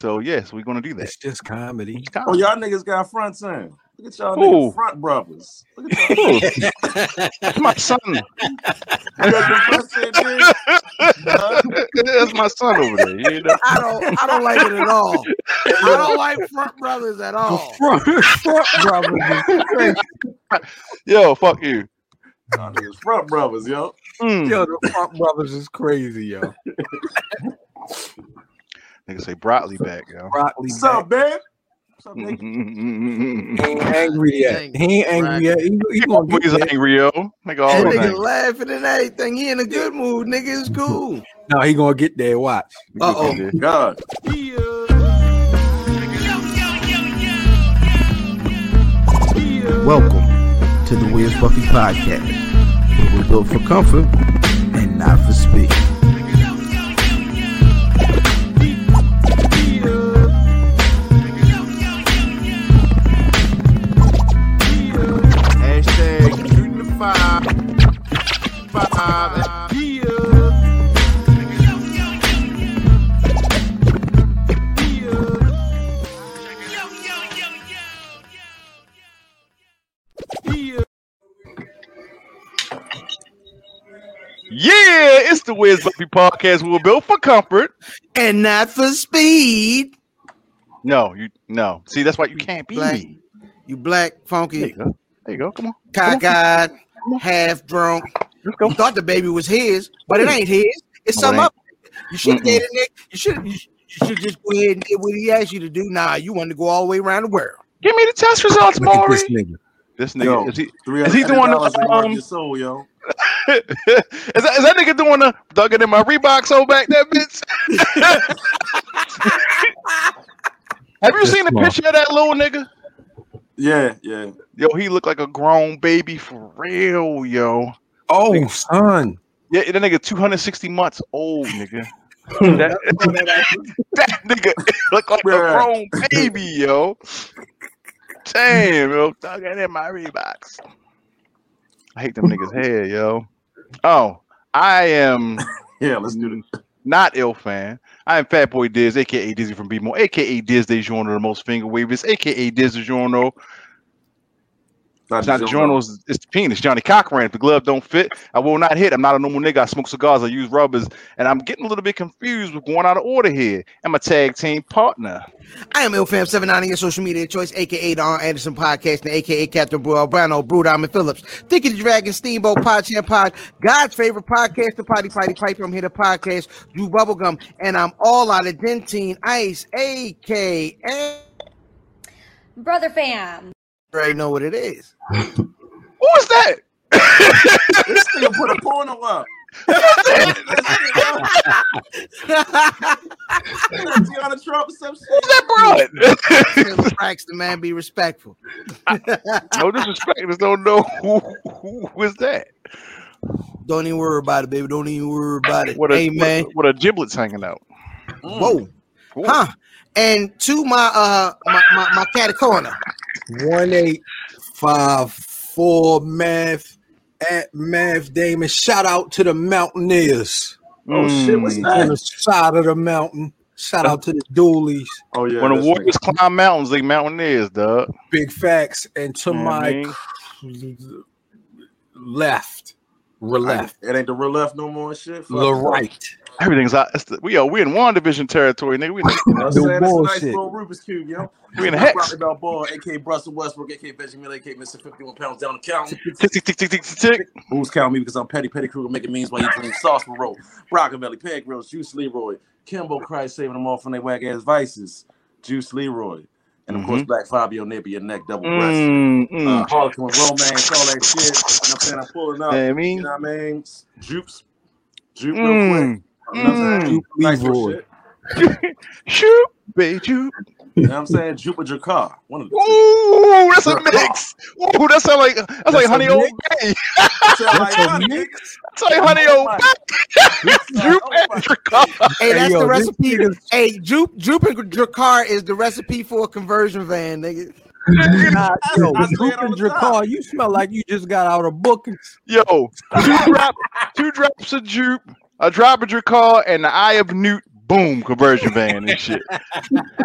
So yes, we're gonna do that. It's just comedy. It's kind Oh, y'all niggas got fronts in. Look at y'all Who? niggas front brothers. Look at y'all. That's my son. You got your fronts in. That's my son over there. You know? I don't I don't like it at all. I don't like front brothers at all. Front, front brothers. Yo, fuck you. Y'all front brothers, yo. Mm. Yo, the front brothers is crazy, yo. Nigga say broccoli back, yo. Broccoli. What's up, man? What's up. He ain't angry yet. He ain't angry yet. He, he gonna get He's there. angry, yo. Nigga That nigga angry. laughing and everything. He in a good mood, nigga. It's cool. No, he gonna get there. Watch. Uh-oh. God. Welcome to the Where's Buffy podcast, we're built for comfort and not for speed. Yeah, it's the Wiz Buffy podcast. We were built for comfort. And not for speed. No, you no. See, that's why you can't be Black. me. You black, There funky, you go. There you go. Come on. cockeyed, half drunk. Let's go. You thought the baby was his, but it ain't his. It's No, some up. You should have Mm-mm. dated Nick. You should you should just go ahead and get what he asked you to do. Nah, you wanted to go all the way around the world. Give me the test results, Look Maury. this nigga. This nigga Yo. is he Three Is he doing the, dollars ain't worth um, your soul, yo. Is that is that nigga doing the thugging in my Reebok so back that bitch? Have you This seen the small. picture of that little nigga? Yeah, yeah. Yo, he looked like a grown baby for real, yo. Oh, son. Yeah, that nigga 260 months old, nigga. that, that nigga look like a grown baby, yo. Damn, yo, thugging in my Reeboks. I hate them niggas' hair, yo. Oh, I am Yeah, let's do this. not ill fan. I am Fat Boy Diz, aka Dizzy from BMO, aka Diz De Journal, the most finger wavers, aka Diz De Journal. Not It's not the journals, it's the penis. Johnny Cochran. If the glove don't fit, I will not hit. I'm not a normal nigga. I smoke cigars, I use rubbers, and I'm getting a little bit confused with going out of order here. I'm a tag team partner. I am IlFam79 on your social media choice, aka Don Anderson Podcast, and aka Captain Bro Albano, Brew Diamond Phillips, Think of the Dragon, Steamboat, Pod Champ Pod, God's favorite podcast, the Potty Potty Piper. I'm here to podcast, do bubblegum, and I'm all out of Dentyne Ice, aka. Brother fam. You already know what it is. Who is that? This nigga put a porno up. Tiana Trump or some shit. Who's that broad? Taylor Braxton, man, be respectful. no disrespect. Just don't know who, who is that. Don't even worry about it, baby. Don't even worry about it. What a, hey, man. What, what a giblets hanging out. Whoa. Cool. Huh. And to my uh my my, my cat corner. One eight five four math at math Damon. Shout out to the Mountaineers Oh shit, what's Mm. on the side of the mountain. Shout out to the Doolies. Oh yeah. When the warriors nigga. climb mountains, they mountaineers, dog. Big facts. And to Yeah, my left, re left, It ain't the real left no more shit. Fuck the that. right. Everything's out. It's the, we are we in one division territory, nigga. We in, You know what I'm saying? That's nice bullshit. Rubik's Cube, yo. we in the hex. Rocky Balboa, aka Russell Westbrook, aka Benjamin, aka Mr. 51 pounds down the count. Tick tick tick tick tick tick. tick. Who's counting me because I'm Petty Petty Kruger making means while you drink sauce for roll. Brockavelli, Peg Grills, Juice Leroy, Kimbo Christ saving them all from their whack ass vices. Juice Leroy. And of course, Black Fabio your neck double breast. Mm, Uh, mm. Harlequin romance, all that shit. You know I'm saying? I'm pulling up. I You know what I mean? Joops. Joop real mm, quick. You know what I'm? Joop Nice shit. shoot, baby, shoot. You know what I'm saying? Jupiter car. One of the. Ooh, that's a mix. Ooh, that sound like that's, like That's a honey old mix? bay. Sound like That's a honey, mix. That's like honey old bay. Joop Oh, and Drakkar. Hey, that's yo, the recipe. nigga's- Hey, Joop, Joop and Drakkar is the recipe for a conversion van, nigga. Nah, yo, I say Duke it all and. Drakkar, you smell like you just got out of bookings. Yo, two drop, two drops of Joop, a drop of Drakkar, and the eye of Newt boom, conversion van and shit.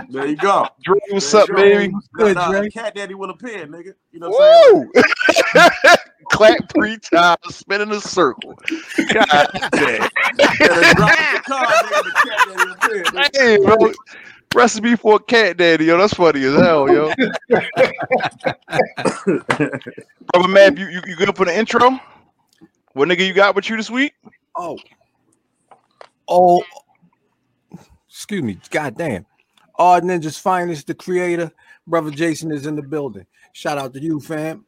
There you go. Dre, what's There up, you go. baby? Nah, Good, nah, Dre. Cat Daddy with a pen, nigga. You know what I'm saying? Woo! Clap three times, spin in a circle. God damn. Yeah, drop the car, nigga. The Cat Daddy with a pen. nigga. Hey, bro. Recipe for a cat daddy, yo. That's funny as hell, yo. Brother Matt, you, you, you good for the intro? What nigga you got with you this week? Oh. Oh. Excuse me. God damn. All Ninjas Finest, the creator. Brother Jason is in the building. Shout out to you, fam.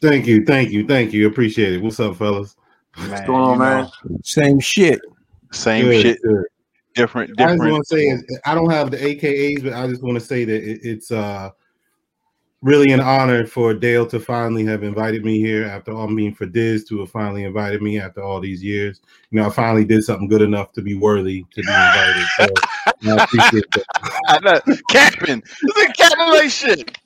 Thank you, thank you, thank you. Appreciate it. What's up, fellas? Man, What's going on, you know, man? Same shit. Same Good, shit, good. different, I just want to say is I don't have the AKAs, but I just want to say that it, it's uh really an honor for Dale to finally have invited me here after all I mean for Diz to have finally invited me after all these years. You know, I finally did something good enough to be worthy to be invited. So I appreciate that. I know. Capping. This is capping like shit.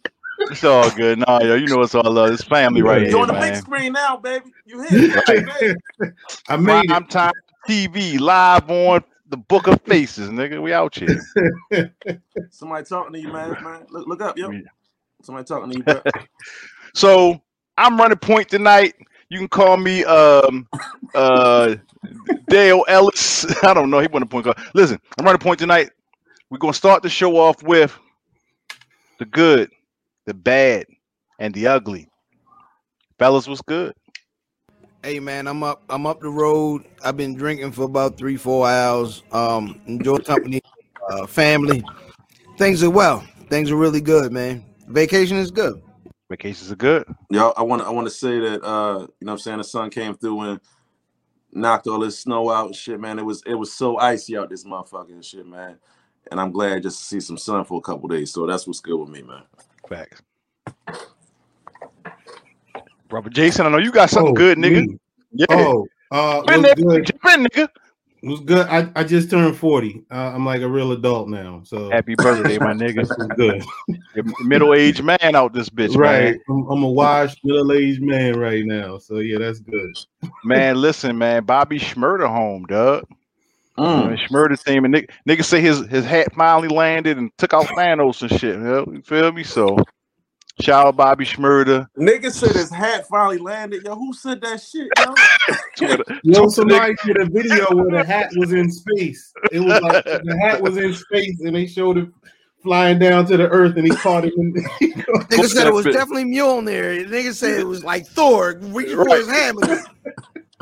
It's all good. Nah, yo, you know it's all love. It's family right You here, on the big screen now, baby. You hit it. baby. I made Prime it. time TV live on the Book of Faces, nigga. We out here. Somebody talking to you, man. Man, look, look up, yo. Yeah. Somebody talking to you, bro. So I'm running point tonight. You can call me um uh Dale Ellis. I don't know. He wasn't a point guard. Listen, I'm running point tonight. We're gonna start the show off with the good, the bad, and the ugly. Fellas, what's good? Hey man, I'm up. I'm up the road. I've been drinking for about three, four hours. Um, enjoy company, uh, family. Things are well. Things are really good, man. Vacation is good. Vacations are good. Yo, I want I want to say that uh, you know what I'm saying the sun came through and knocked all this snow out and shit, man. It was it was so icy out this motherfucking shit, man. And I'm glad just to see some sun for a couple days. So that's what's good with me, man. Facts. Brother Jason, I know you got something Oh, good, nigga. me. Yeah. Oh, uh, Jump in was there, good. jump in, nigga. Was good. I, I just turned 40. Uh, I'm like a real adult now. So Happy birthday, my nigga. good. Middle aged man out this bitch, right. man. I'm, I'm a washed middle-aged man right now. So yeah, that's good. Man, listen, man. Bobby Shmurda home, dog. Mm. Man, Shmurda team and nigga, nigga say his his hat finally landed and took out Thanos and shit. You, know, you feel me? So shout out Bobby Shmurda. Nigga said his hat finally landed. Yo, who said that shit, yo? Twitter. Yo, Twitter somebody did a video where the hat was in space. It was like the hat was in space, and they showed it flying down to the earth, and he caught it. In, Nigga said it was That bit. definitely Mjolnir. Nigga said it was like Thor reaching for his hammer.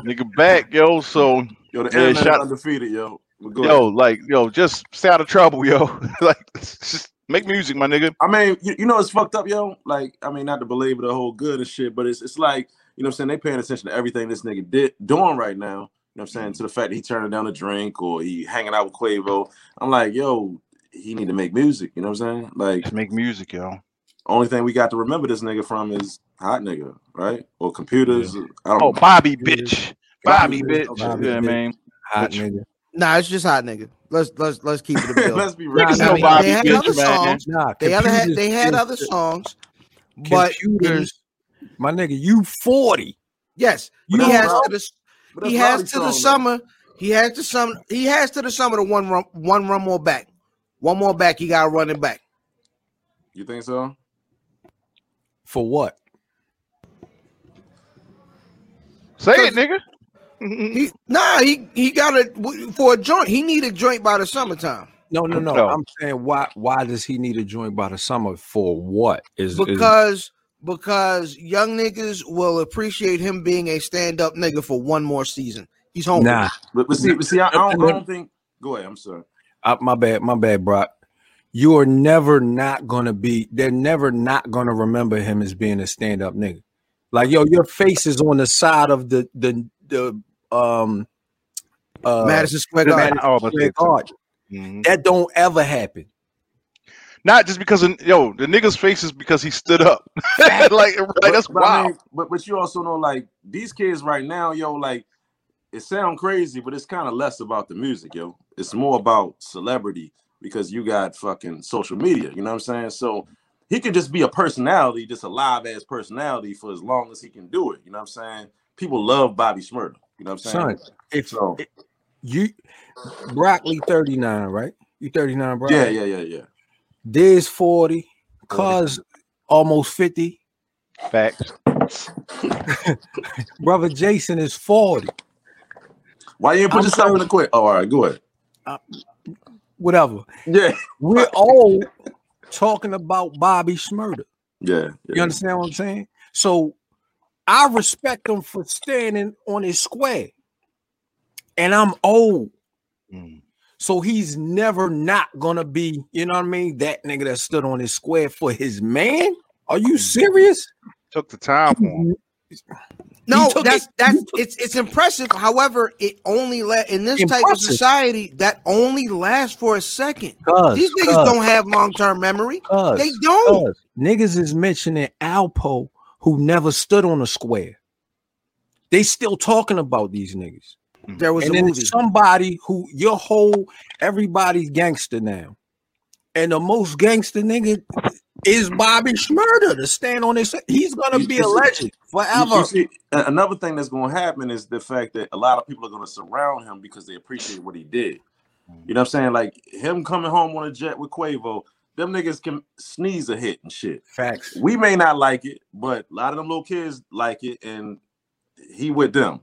nigga back, yo. So Yo, the Yeah, shot shout- is undefeated, yo. Yo, ahead. like yo, just stay out of trouble, yo. like just make music, my nigga. I mean, you, you know it's fucked up, yo. Like, I mean, not to belabor the whole good and shit, but it's it's like, you know what I'm saying, they paying attention to everything this nigga did doing right now. You know what I'm saying? To the fact that he turning down a drink or he hanging out with Quavo. I'm like, yo, he need to make music, you know what I'm saying? Like Just make music, yo. only thing we got to remember this nigga from is hot nigga, right? Or computers. I don't Oh, Bobby, bitch. Bobby, Bobby, bitch. Oh, Bobby, yeah, bitch. man. Hot nigga. Nah, it's just hot nigga. Let's let's let's keep it a bill. Let's be real. Nah, Niggas nah, know they- had other man. songs. Nah, They had they had other songs, but computers. My nigga, you 40. yes, You he has to the But he has to the song, though. summer. He has to some. He has to the summer to one run one run more back. One more back. He got to run it back. You think so? For what? Say it, nigga. He nah. He he got it for a joint. He need a joint by the summertime No, no, no. No. I'm saying why why does he need a joint by the summer? For what? Is is- because because young niggas will appreciate him being a stand up nigga for one more season. He's home. nah. But, but see, but see, I, I, don't, I don't think. Go ahead. I'm sorry. Uh, my bad, my bad, Brock. You are never not gonna be. They're never not gonna remember him as being a stand up nigga. Like yo, your face is on the side of the the the um uh Madison Square Garden. Madison Oh, Square Garden. Mhm. That don't ever happen. Not just because of yo, the nigga's face is because he stood up. like, like that's but, but, I wild. mean, but but you also know like these kids right now, yo, like it sound crazy, but it's kind of less about the music, yo. It's more about celebrity because you got fucking social media. You know what I'm saying? So he could just be a personality, just a live ass personality for as long as he can do it. You know what I'm saying? People love Bobby Shmurda. You know what I'm saying? Son, if So you broccoli 39, right? You 39, bro? Yeah, yeah, yeah, yeah. Diz 40, cuz almost 50. Facts. Brother Jason is 40. Why you didn't put I'm yourself in the quick? Oh, all right, go ahead. Uh, whatever. Yeah, We're all talking about Bobby Shmurda. yeah, You understand what I'm saying? So I respect him for standing on his square. And I'm old. Mm. So he's never not gonna be, you know what I mean? That nigga that stood on his square for his man. Are you serious? Took the time for him. No, that's it- that's it's it's impressive. However, it only let in this type of society that only lasts for a second. Cuz, These niggas cuz, don't have long term memory. cuz, They don't. Niggas is mentioning Alpo who never stood on a square. They still talking about these niggas. Mm. There was and a then movie. somebody who your whole everybody's gangster now. And the most gangster nigga is Bobby Shmurda to stand on his he's gonna You- be you a see- legend forever. you see, another thing that's going to happen is the fact that a lot of people are going to surround him because they appreciate what he did. You know what I'm saying? Like him coming home on a jet with Quavo, them niggas can sneeze a hit and shit. Facts. We may not like it, but a lot of them little kids like it, and he with them.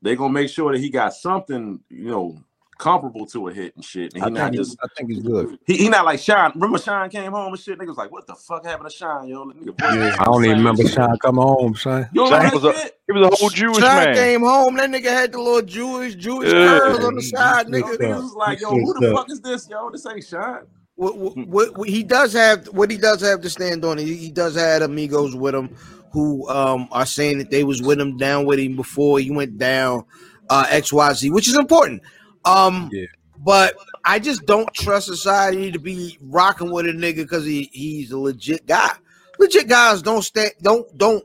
They gonna make sure that he got something, you know, comparable to a hit and shit. And I he not think, just he's, I think he's good. he, he not like Shyne. Remember Shyne came home and shit. Niggas like, what the fuck happened to Shyne, yo? Nigga, Yeah. I don't even remember shit. Sean coming home, son. You don't Shyne was that a- shit? He was a whole Jewish Sean man. came home. That nigga had the little Jewish Jewish Yeah. curls on the side, nigga. niggas was like, yo, who the fuck is this, yo? This ain't Shyne. What, what, what, what he does have, what he does have to stand on, he, he does have amigos with him who um are saying that they was with him down with him before he went down uh XYZ, which is important. Um Yeah. but I just don't trust society to be rocking with a nigga because he, he's a legit guy. Legit guys don't stay don't don't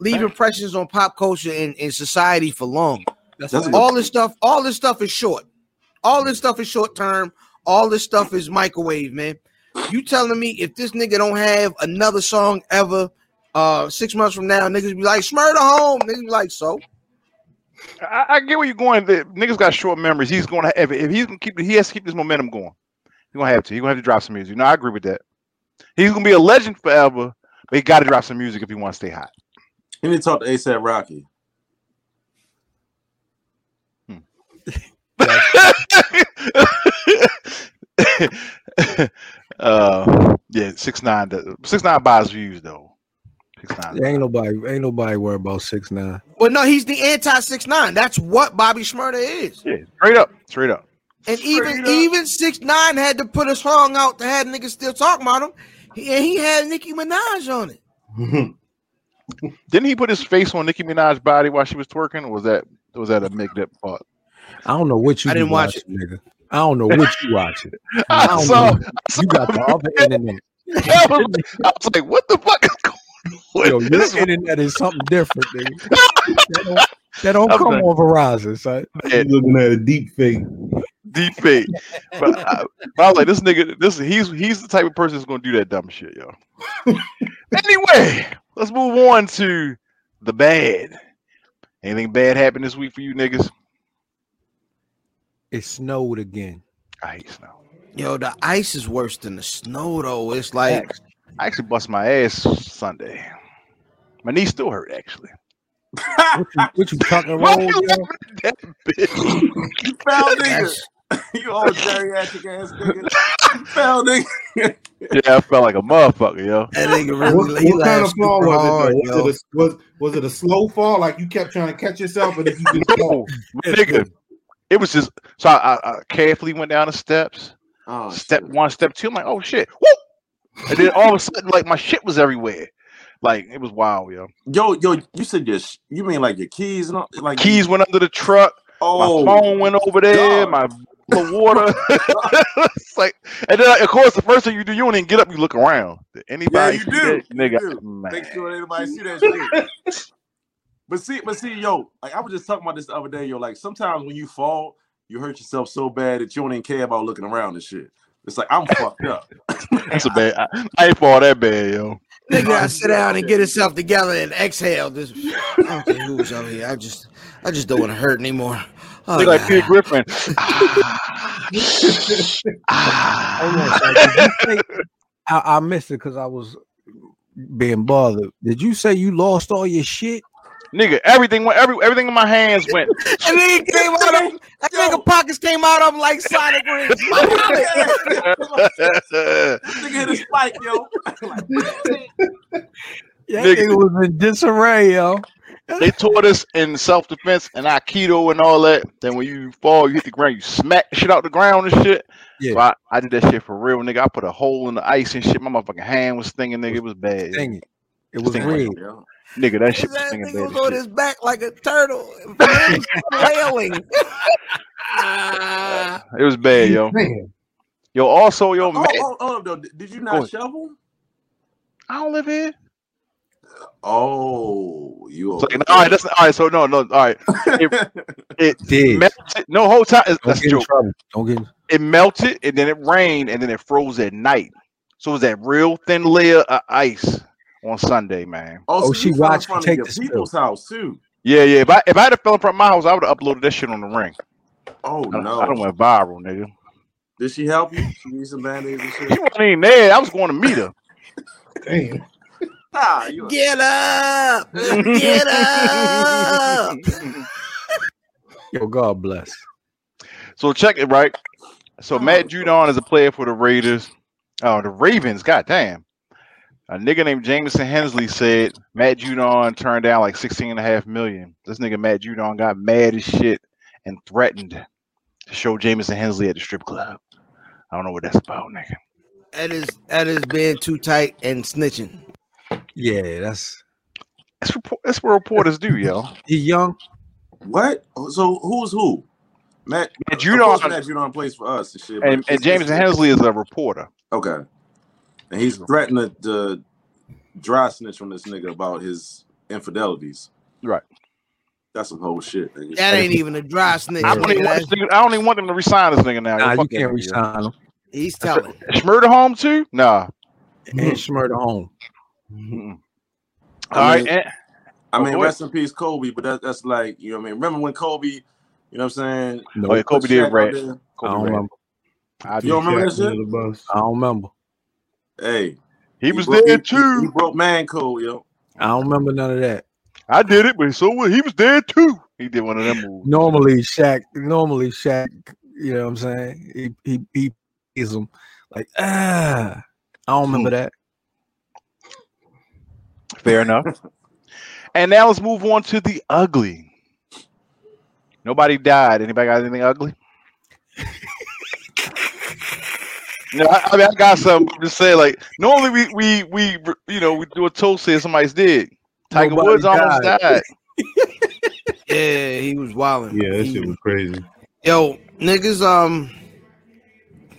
leave impressions on pop culture and, and society for long. That's That's what- a- All this stuff, all this stuff is short. All this stuff is short term. All this stuff is microwave, man. You telling me if this nigga don't have another song ever, uh, six months from now, niggas be like, Shmurda home. Niggas be like, so I, I get where you're going. The niggas got short memories. He's gonna have, if, if he's gonna keep he has to keep this momentum going. He's gonna have to. He's gonna have to drop some music. No, I agree with that. He's gonna be a legend forever, but he got to drop some music if he wants to stay hot. He need to talk to ASAP Rocky. uh, yeah, six nine. Six nine buys views though. Six nine. ain't nobody ain't nobody worried about six nine. well, no, he's the anti six nine. That's what Bobby Shmurda is. Yeah, straight up, straight up. And even up. even six nine had to put a song out to have niggas still talking about him. He, and he had Nicki Minaj on it. Didn't he put his face on Nicki Minaj's body while she was twerking? Or was that was that a make that part? I don't know what you I didn't watch watching, nigga. I don't know what you watching. I don't saw. know. You got the other internet. I was, I was like, what the fuck is going Yo, on? your This internet is something different, nigga. that don't, that don't I'm come like- on Verizon, son. He's looking at a deep fake. deep fake. But I, but I was like, this nigga, this he's he's the type of person that's gonna do that dumb shit, yo. anyway, let's move on to the bad. Anything bad happened this week for you niggas? It snowed again. I hate snow. Yo, the ice is worse than the snow, though. It's like I actually bust my ass Sunday. My knee still hurt actually. What you, what you tucking Why roll, you yo? laughing that bitch? You foul nigga. you old geriatric ass nigga. You foul nigga. Yeah, I felt like a motherfucker, yo. that nigga really What, what kind of fall was hard, it? yo. Though? Was, it a, was, was it a slow fall? Like you kept trying to catch yourself, and if you just fall, No, nigga. It was just so I, I, I carefully went down the steps. Oh, step shit. one, step two. I'm like, oh shit, whoop! And then all of a sudden, like my shit was everywhere. Like it was wild, yo. Yo, yo, you said your sh- you mean like your keys and all, like Keys went under the truck. Oh, my phone went over there. God. My the water. it's like, and then of course, the first thing you do, you don't even get up. You look around. Did anybody you see do. that? You nigga? do. Man. Make sure anybody see that shit. but see, but see, yo, like I was just talking about this the other day, yo. Like sometimes when you fall, you hurt yourself so bad that you don't even care about looking around and shit. It's like I'm fucked up. That's a bad. I, I ain't fall that bad, yo. Nigga gotta sit down and get himself together and exhale. This I don't care who was over here. I just I just don't want to hurt anymore. Oh, Look like Peter Griffin. Hold on, son. Did you say- I, I missed it because I was being bothered. Did you say you lost all your shit? Nigga, everything went every everything in my hands went. And then he came out of that nigga pockets came out of him like Sonic rings. My wallet. Nigga hit a spike, yo. Yeah, Nigga. nigga was in disarray, yo. they taught us in self defense and aikido and all that. Then when you fall, you hit the ground, you smack shit out the ground and shit. Yeah. So I, I did that shit for real, nigga. I put a hole in the ice and shit. My motherfucking hand was stinging, nigga. It was bad. Dang it. It was Sting. real. Yo. Nigga, that shit His was ass nigga bad. was on shit. his back like a turtle, flailing. It was bad, yo. Man, Yo, also, yo, Oh, man, oh, oh, though. Did you not ahead. shovel? I don't live here. Oh, you. So, all right, that's all right. So no, no, all right. It, it Did. melted. No, whole time. Don't That's get in trouble. Don't get. In. It melted and then it rained and then it froze at night. So it was that real thin layer of ice on Sunday, man. Oh, so she you fell watched you take your the spill. people's house too. Yeah, yeah. If I if I had fell in front of my house, I would have uploaded that shit on the ring. Oh I, no! I don't went viral, nigga. Did she help you? She need some band-aids and shit. She wasn't even there. I was going to meet her. damn. Ah, you. Get up! Get up! Yo, God bless. So check it right. So Matt Judon is a player for the Raiders. Oh, the Ravens. God damn. A nigga named Jamison Hensley said Matt Judon turned down like 16 and a half million. This nigga Matt Judon got mad as shit and threatened to show Jamison Hensley at the strip club. I don't know what that's about, nigga. That is that is being too tight and snitching. Yeah, that's That's, report, that's what reporters do, yo. he young. What? So who's who? Matt. Matt of course Judon Matt Judon plays for us and shit. and, and Jamison Hensley is a reporter. Okay. And he's threatening to, to dry snitch on this nigga about his infidelities. Right. That's some whole shit. Nigga. That ain't even a dry snitch. I don't, even want That's- nigga, I don't even want them to resign this nigga now. Nah, you can't resign him. He's telling. Shmurda home too? Nah. And Shmurda home. Mm-mm. I All right. mean- and- I Oh, mean, boy. rest in peace, Kobe. But that, that's like you know, what I mean, remember when Kobe? You know what I'm saying? No, Oh, yeah, Kobe did Shaq out rat. there? I don't Kobe remember. I You do. don't remember that shit? I don't remember. Hey, He was broke- there he- too. He, he broke man code, yo. I don't remember none of that. I did it, but so what? He was there too. He did one of them moves. Normally, Shaq. Normally, Shaq. You know what I'm saying? He he he is him like ah. I don't remember that. Fair enough. and now let's move on to the ugly. Nobody died. Anybody got anything ugly? No, I, I mean I got something. I'm just saying, like normally we we we you know we do a toast here. Somebody's dead. Tiger Nobody Woods almost died. died. Yeah, he was wilding. Yeah, that shit was crazy. Yo, niggas, um,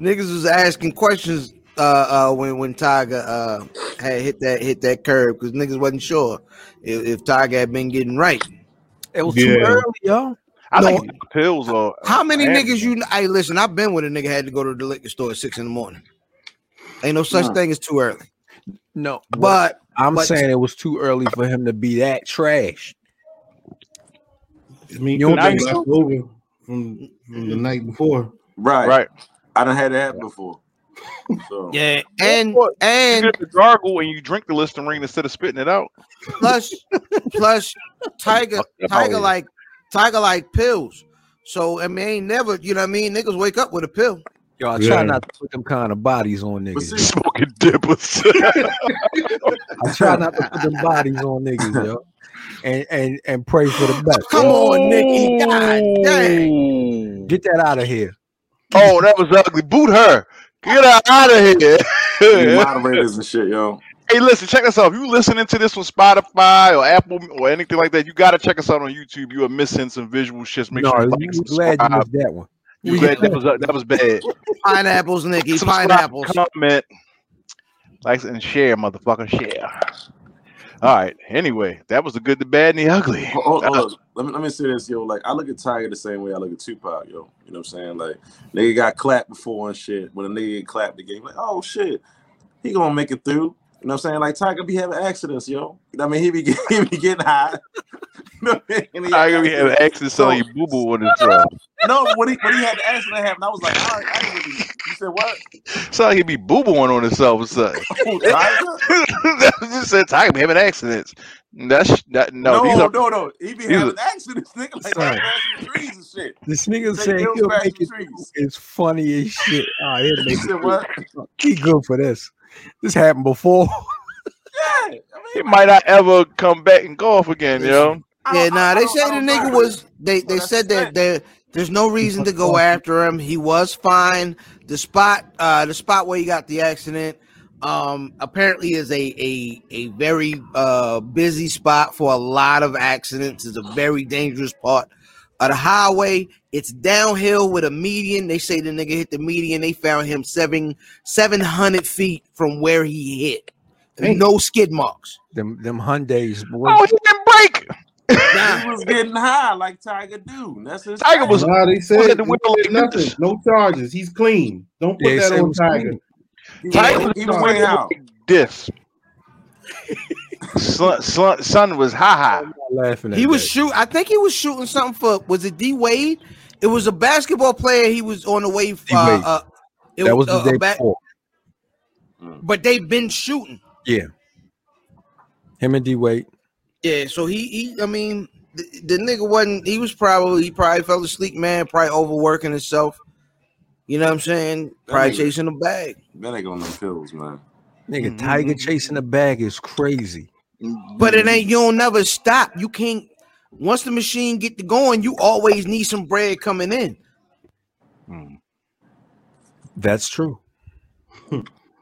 niggas was asking questions uh, uh, when when Tiger uh had hit that hit that curve because niggas wasn't sure if, if Tiger had been getting right. It was too Yeah. early, yo. I No. think pills or How many Man. niggas you? Hey, listen, I've been with a nigga had to go to the liquor store at six in the morning. Ain't no such Nah. thing as too early. No, but But I'm but- saying it was too early for him to be that trash. I mean, You you don't think have so? left over from from the night before. Right. right. I don't had that happen before. So yeah, and What? You and get the gargle and you drink the Listerine instead of spitting it out. plus plus Tiger Tiger like Tiger like pills. So I mean, ain't never you know what I mean. Niggas wake up with a pill. Yo, I Yeah. try not to put them kind of bodies on niggas. see- Smoking dippers. I try not to put them bodies on niggas, yo. And and and pray for the best. Come on, Nikki. God dang. Get that out of here. Oh, that was ugly. Boot her. Get her out of here. moderators and shit, yo. Hey, listen, check us out. If you listening to this on Spotify or Apple or anything like that, you gotta check us out on YouTube. You are missing some visual shits. Make no, sure you we like, we glad you subscribe. missed that one. You glad that was that was bad. Pineapples, Nikki. Subscribe, Pineapples. comment, like and share, motherfucker, share. All right. Anyway, that was the good, the bad, and the ugly. Hold, hold, hold. Let me let me say this, yo. Like I look at Tiger the same way I look at Tupac, yo. You know what I'm saying? Like nigga got clapped before and shit. When a nigga get clapped game, like oh shit, he gonna make it through. You know what I'm saying? Like Tiger be having accidents, yo. You know what I mean? He be get- he be getting high. Tiger be having accident selling you boo boo on himself. no, when he when he had the accident happen, I was like, I, I didn't really. You said what? Sound like he be boo booing on himself or something. Oh, Tiger? just said Tiger be having accidents. That's that, no, No, these no, are no, He be having are- accidents, nigga, like Son. trees and shit. This nigga They said kills he'll passing make it. trees. It's funny as shit. Oh, he'll You make said it. what? He good for this. This happened before. Yeah, I he might not ever come back and golf again, yo. I Yeah, nah, they say the nigga was they they that's said that thing. there there's no reason to go after him. He was fine. The spot uh the spot where he got the accident um apparently is a a a very uh busy spot for a lot of accidents. It's a very dangerous part of the highway. It's downhill with a median. They say the nigga hit the median. They found him seven seven hundred feet from where he hit. Damn. No skid marks. Them them Hyundai's boy. Oh, he didn't break. He was getting high like Tiger do. That's his Tiger was- Nah, they was said at the window nothing, this. no charges. He's clean. Don't put Yeah, that on Tiger. clean. He was- Tiger he was way out. This. Son, son, son was high high. Laughing at He was that. shoot. I think he was shooting something for. Was it D Wade? It was a basketball player. He was on the way. D. Uh, uh, it That was uh, the day a ba- before. But they've been shooting. Yeah. Him and D Wade. Yeah. So he. he I mean, the, the nigga wasn't. He was probably. He probably fell asleep, man. Probably overworking himself. You know what I'm saying? Probably nigga- chasing a bag. That nigga on them pills, man. Nigga, Mhm. Tiger chasing the bag is crazy. But it ain't. You don't never stop. You can't. Once the machine get to going, you always need some bread coming in. Mm. That's true.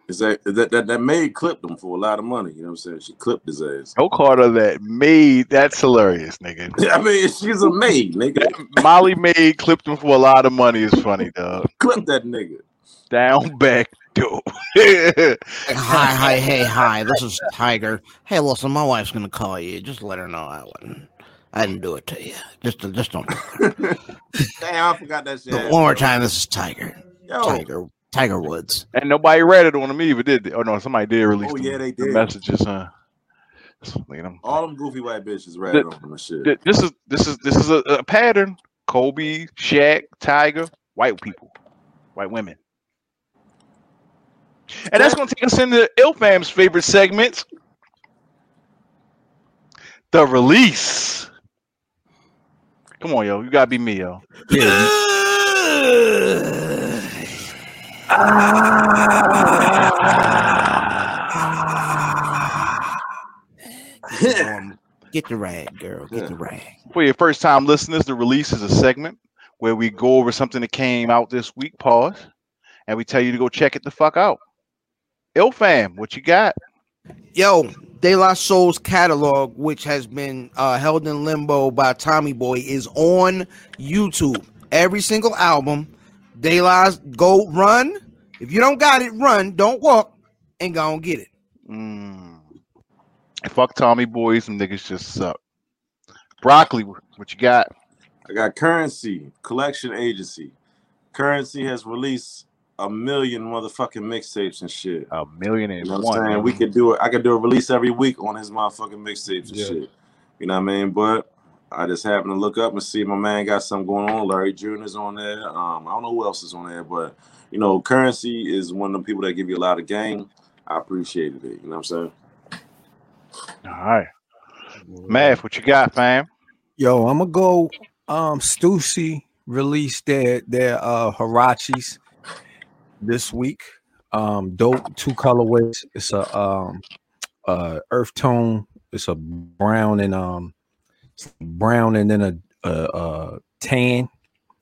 Is that that that, that maid clipped him for a lot of money? You know what I'm saying? She clipped his ass. No Carter that made that's hilarious, nigga. I mean, she's a maid, nigga. Molly May clipped him for a lot of money. Is funny, dog. Clip that nigga. Down back door. Hi, hi, hey, hi. This is Tiger. Hey, listen, my wife's gonna call you. Just let her know I wasn't. I didn't do it to you. Just, just don't. Damn, I forgot that shit. One more time. This is Tiger. Yo, Tiger. Tiger Woods. and nobody read it on him either, did they? Oh no, somebody did release. Oh, them- yeah, they the did. messages, huh? Look at 'em. all them goofy white bitches read The- on him and shit. Th- This is this is this is a, a pattern. Kobe, Shaq, Tiger, white people, white women. And that's gonna take us into Ilfam's favorite segment. The release. Come on, yo. You gotta be me, yo. Yeah. Get the rag, girl. Get the rag. For your first time listeners, the release is a segment where we go over something that came out this week, pause, and we tell you to go check it the fuck out. Ilfam, what you got? Yo, De La Soul's catalog, which has been uh, held in limbo by Tommy Boy, is on YouTube. Every single album. De La, go run. If you don't got it, run. Don't walk, and go and get it. Mm. Fuck Tommy boys, some niggas just suck. Broccoli, what you got? I got Curren$y Collection Agency. Curren$y has released a million motherfucking mixtapes and shit. A million You know one. I'm saying? We could do it. I could do a release every week on his motherfucking mixtapes and Yeah. shit. You know what I mean? But I just happened to look up and see my man got something going on. Larry Jr. is on there. Um, I don't know who else is on there, but you know, Curren$y is one of the people that give you a lot of game. I appreciated it. You know what I'm saying? All right. Math, what you got, fam? Yo, I'm gonna go. Um, Stussy released their their uh Huaraches this week. Um, dope two colorways. It's a um uh earth tone. It's a brown and um brown and then a a, a tan,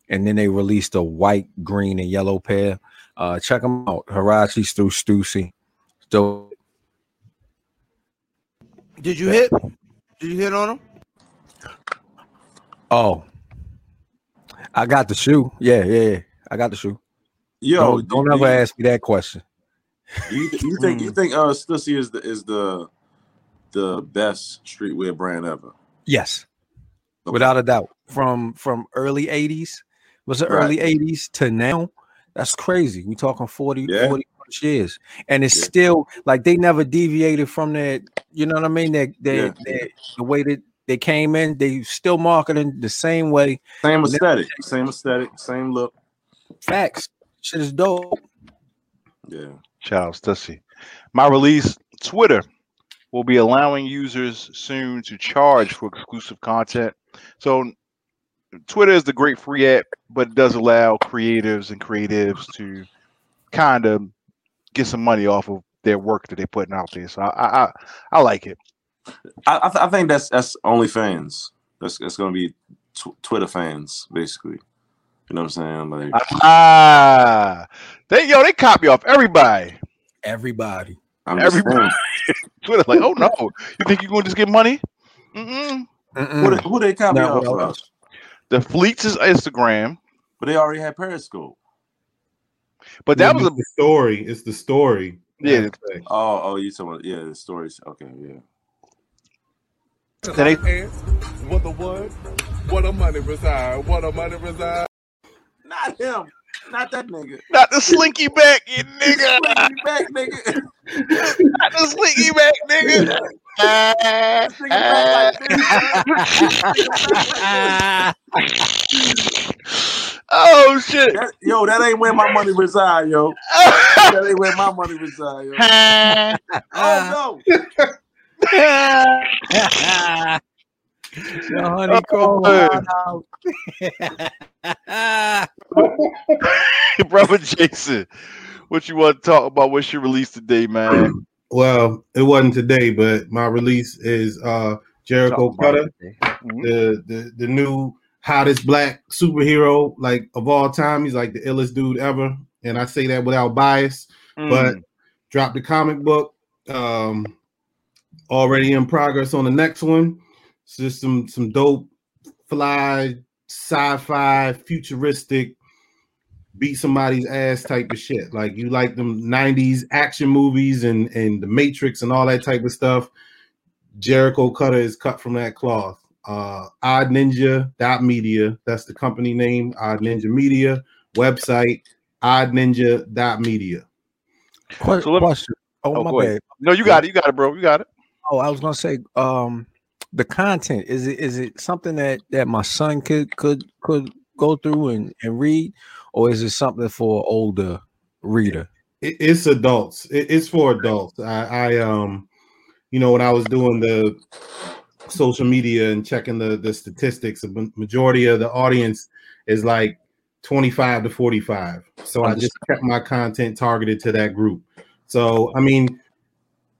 and then they released a white, green, and yellow pair. Uh, check them out. Huaraches through Stussy. Dope. Did you hit? Did you hit on him? Oh, I got the shoe. Yeah, yeah, yeah. I got the shoe. Yo, don't don't ever you- ask me that question. You, you think you think uh Stussy is the is the the best streetwear brand ever? Yes, Okay. without a doubt. From from early '80s, was it Right. early '80s to now? That's crazy. We talking 40, Yeah. 40 years, and it's Yeah. still like they never deviated from that. You know what I mean? That that, Yeah. that the way that They came in, they still marketing the same way. Same aesthetic, same aesthetic, same look. Facts. Shit is dope. Yeah. Shout out Stussy. My release, Twitter will be allowing users soon to charge for exclusive content. So Twitter is the great free app, but it does allow creatives and creatives to kind of get some money off of their work that they're putting out there. So I I, I like it. I I, th- I think that's that's OnlyFans. That's that's gonna be tw- Twitter fans basically. You know what I'm saying? Like Ah, they yo they copy off everybody. Everybody. I'm Everybody. saying, Twitter's like, oh no, you think you're gonna just get money? Mm-mm. who, Mm-mm. they, who they copy Not off what of? The fleets is Instagram, But they already had Periscope. but that Yeah, was a the story. It's the story. Yeah. Oh, oh, you talking about yeah, the stories. Okay, yeah. Then they- What the what? What a money reside? What a money reside? Not him. Not that nigga. not the slinky back, you nigga. Me back, nigga. Not the slinky back, nigga. Bring back like this. oh shit. That- yo, that ain't where my money reside, yo. That ain't where my money reside, yo. Oh no. Your honeycomb Oh, out. Brother Jason, what you want to talk about? What's your release today, man? Well, it wasn't today, but my release is uh Jericho Cutter, the, the the new hottest black superhero like of all time. He's like the illest dude ever, and I say that without bias. Mm. But dropped the comic book. Um, already in progress on the next one. It's just some some dope, fly, sci-fi, futuristic, beat somebody's ass type of shit. Like you like them '90s action movies and and the Matrix and all that type of stuff. Jericho Cutter is cut from that cloth. Uh, Odd Ninja dot Media. That's the company name. Odd Ninja Media website. Odd Ninja dot Media. Que- So me- question. Oh, Oh, my go bad. no, you got it. You got it, bro. You got it. Oh, I was gonna say, um, the content is it is it something that that my son could could could go through and, and read, or is it something for older reader? it, it's adults. It, it's for adults. I, I um, you know, when I was doing the social media and checking the the statistics, the majority of the audience is like 25 to 45. So I just kept my content targeted to that group. So I mean,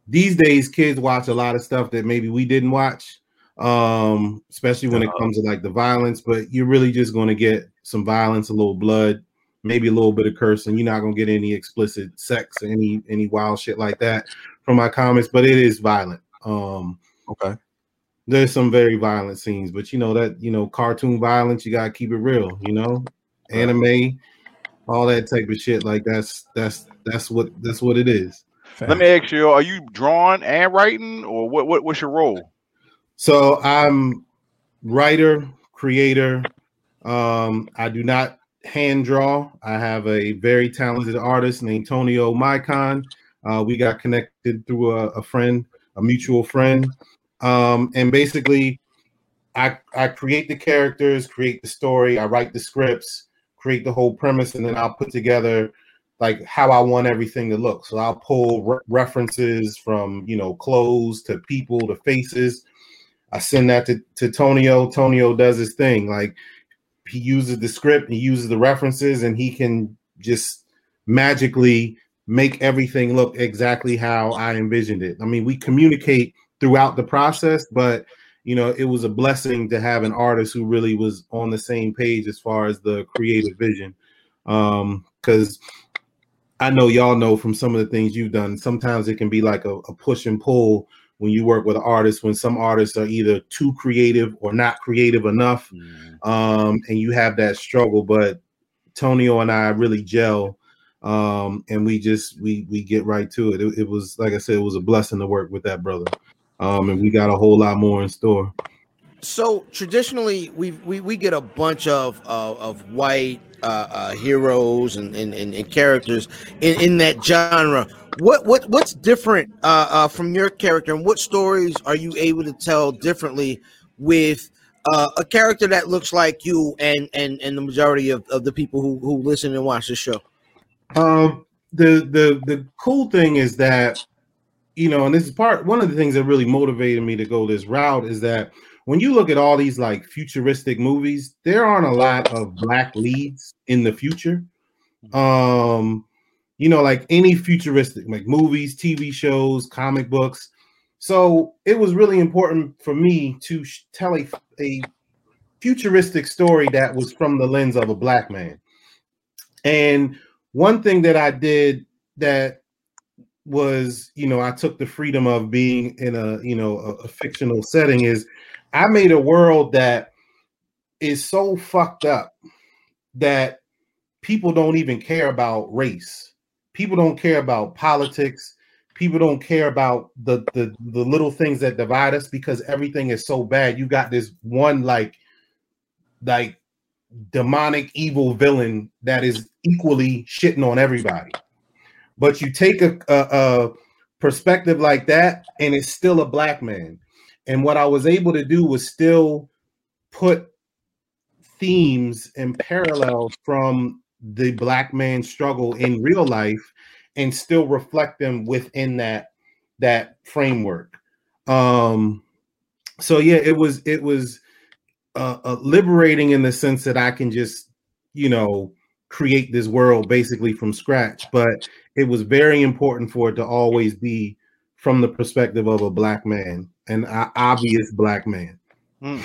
these days kids watch a lot of stuff that maybe we didn't watch, um, especially when it comes to like the violence. But you're really just going to get some violence, a little blood, maybe a little bit of cursing. You're not gonna get any explicit sex or any any wild shit like that from my comments, but it is violent. Um Okay. there's some very violent scenes, but you know that you know cartoon violence, you gotta keep it real, you know, anime, all that type of shit. Like that's that's that's what that's what it is. Let me ask you: Are you drawing and writing, or what? What? What's your role? So I'm writer, creator. Um, I do not hand draw. I have a very talented artist named Tonio Mycon. Uh, we got connected through a, a friend, a mutual friend. Um, and basically, I I create the characters, create the story, I write the scripts, create the whole premise, and then I'll put together like how I want everything to look. So I'll pull re- references from you know clothes to people to faces. I send that to, to Tonio. Tonio does his thing. Like he uses the script, he uses the references, and he can just magically make everything look exactly how I envisioned it. I mean, we communicate throughout the process, but you know, it was a blessing to have an artist who really was on the same page as far as the creative vision. Um, because I know y'all know from some of the things you've done, sometimes it can be like a, a push and pull when you work with artists, when some artists are either too creative or not creative enough. Um, and you have that struggle. But Tonio and I really gel. Um, and we just we we get right to it. it. It was like I said, it was a blessing to work with that brother. Um, and we got a whole lot more in store. So traditionally, we we, we get a bunch of uh, of white uh, uh, heroes and, and, and, characters in, in that genre. What what what's different uh, uh, from your character, and what stories are you able to tell differently with uh, a character that looks like you and and and the majority of, of the people who who listen and watch the show? Um, the the the cool thing is that you know, and this is part one of the things that really motivated me to go this route is that when you look at all these like futuristic movies, there aren't a lot of black leads in the future. Um, you know, like any futuristic like movies, TV shows, comic books. So it was really important for me to sh- tell a, a futuristic story that was from the lens of a black man. And one thing that I did that was, you know, I took the freedom of being in a, you know, a, a fictional setting is I made a world that is so fucked up that people don't even care about race. People don't care about politics. People don't care about the, the the little things that divide us because everything is so bad. You got this one like like demonic evil villain that is equally shitting on everybody. But you take a, a, a perspective like that, and it's still a black man. And what I was able to do was still put themes and parallels from the black man struggle in real life and still reflect them within that that framework. Um so yeah it was it was uh, uh liberating in the sense that i can just you know create this world basically from scratch but it was very important for it to always be from the perspective of a black man an obvious black man hmm.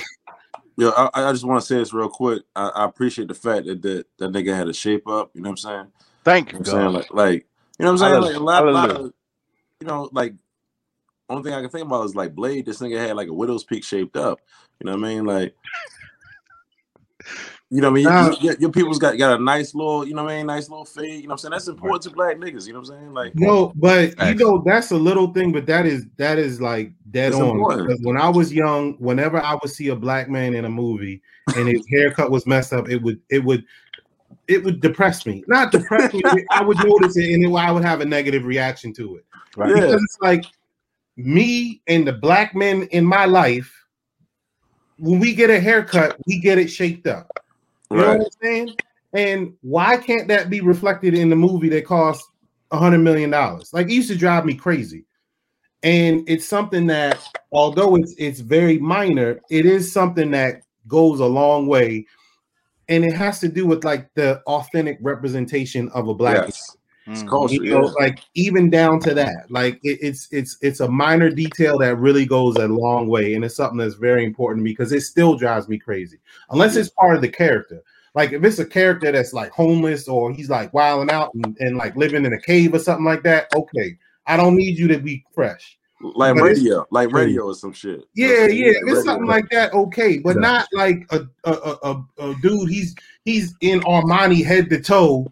Yeah, I, I just want to say this real quick. I, I appreciate the fact that, that that nigga had a shape up. You know what I'm saying? Thank you, You know what I'm saying? Like, like you know what I'm saying? Like a lot, lot of, you know, like only thing I can think about is like Blade. This nigga had like a widow's peak shaped up. You know what I mean? Like, you know what I mean? Nah. Your, your, your people's got got a nice little, you know what I mean? Nice little fade. You know what I'm saying? That's important to black niggas. You know what I'm saying? Like, No, but you know that's a little thing, but that is that is like dead It's on. important. Because when I was young, whenever I would see a black man in a movie and his haircut was messed up, it would it would it would depress me. Not depress me. I would notice it, and it, I would have a negative reaction to it. Right. Yeah. Because it's like me and the black men in my life. When we get a haircut, we get it shaped up. You know what I'm saying? And why can't that be reflected in the movie that cost a hundred million dollars? Like it used to drive me crazy. And it's something that, although it's it's very minor, it is something that goes a long way. And it has to do with like the authentic representation of a black Yes. It's culture. you know, Yeah. like even down to that like it, it's it's it's a minor detail that really goes a long way and it's something that's very important because it still drives me crazy unless it's part of the character like if it's a character that's like homeless or he's like wilding out and, and like living in a cave or something like that okay i don't need you to be fresh Like But radio, like radio or some shit. You know what yeah, yeah. If it's something like that, okay, but Yeah. not like a a, a a a dude. He's he's in Armani head to toe,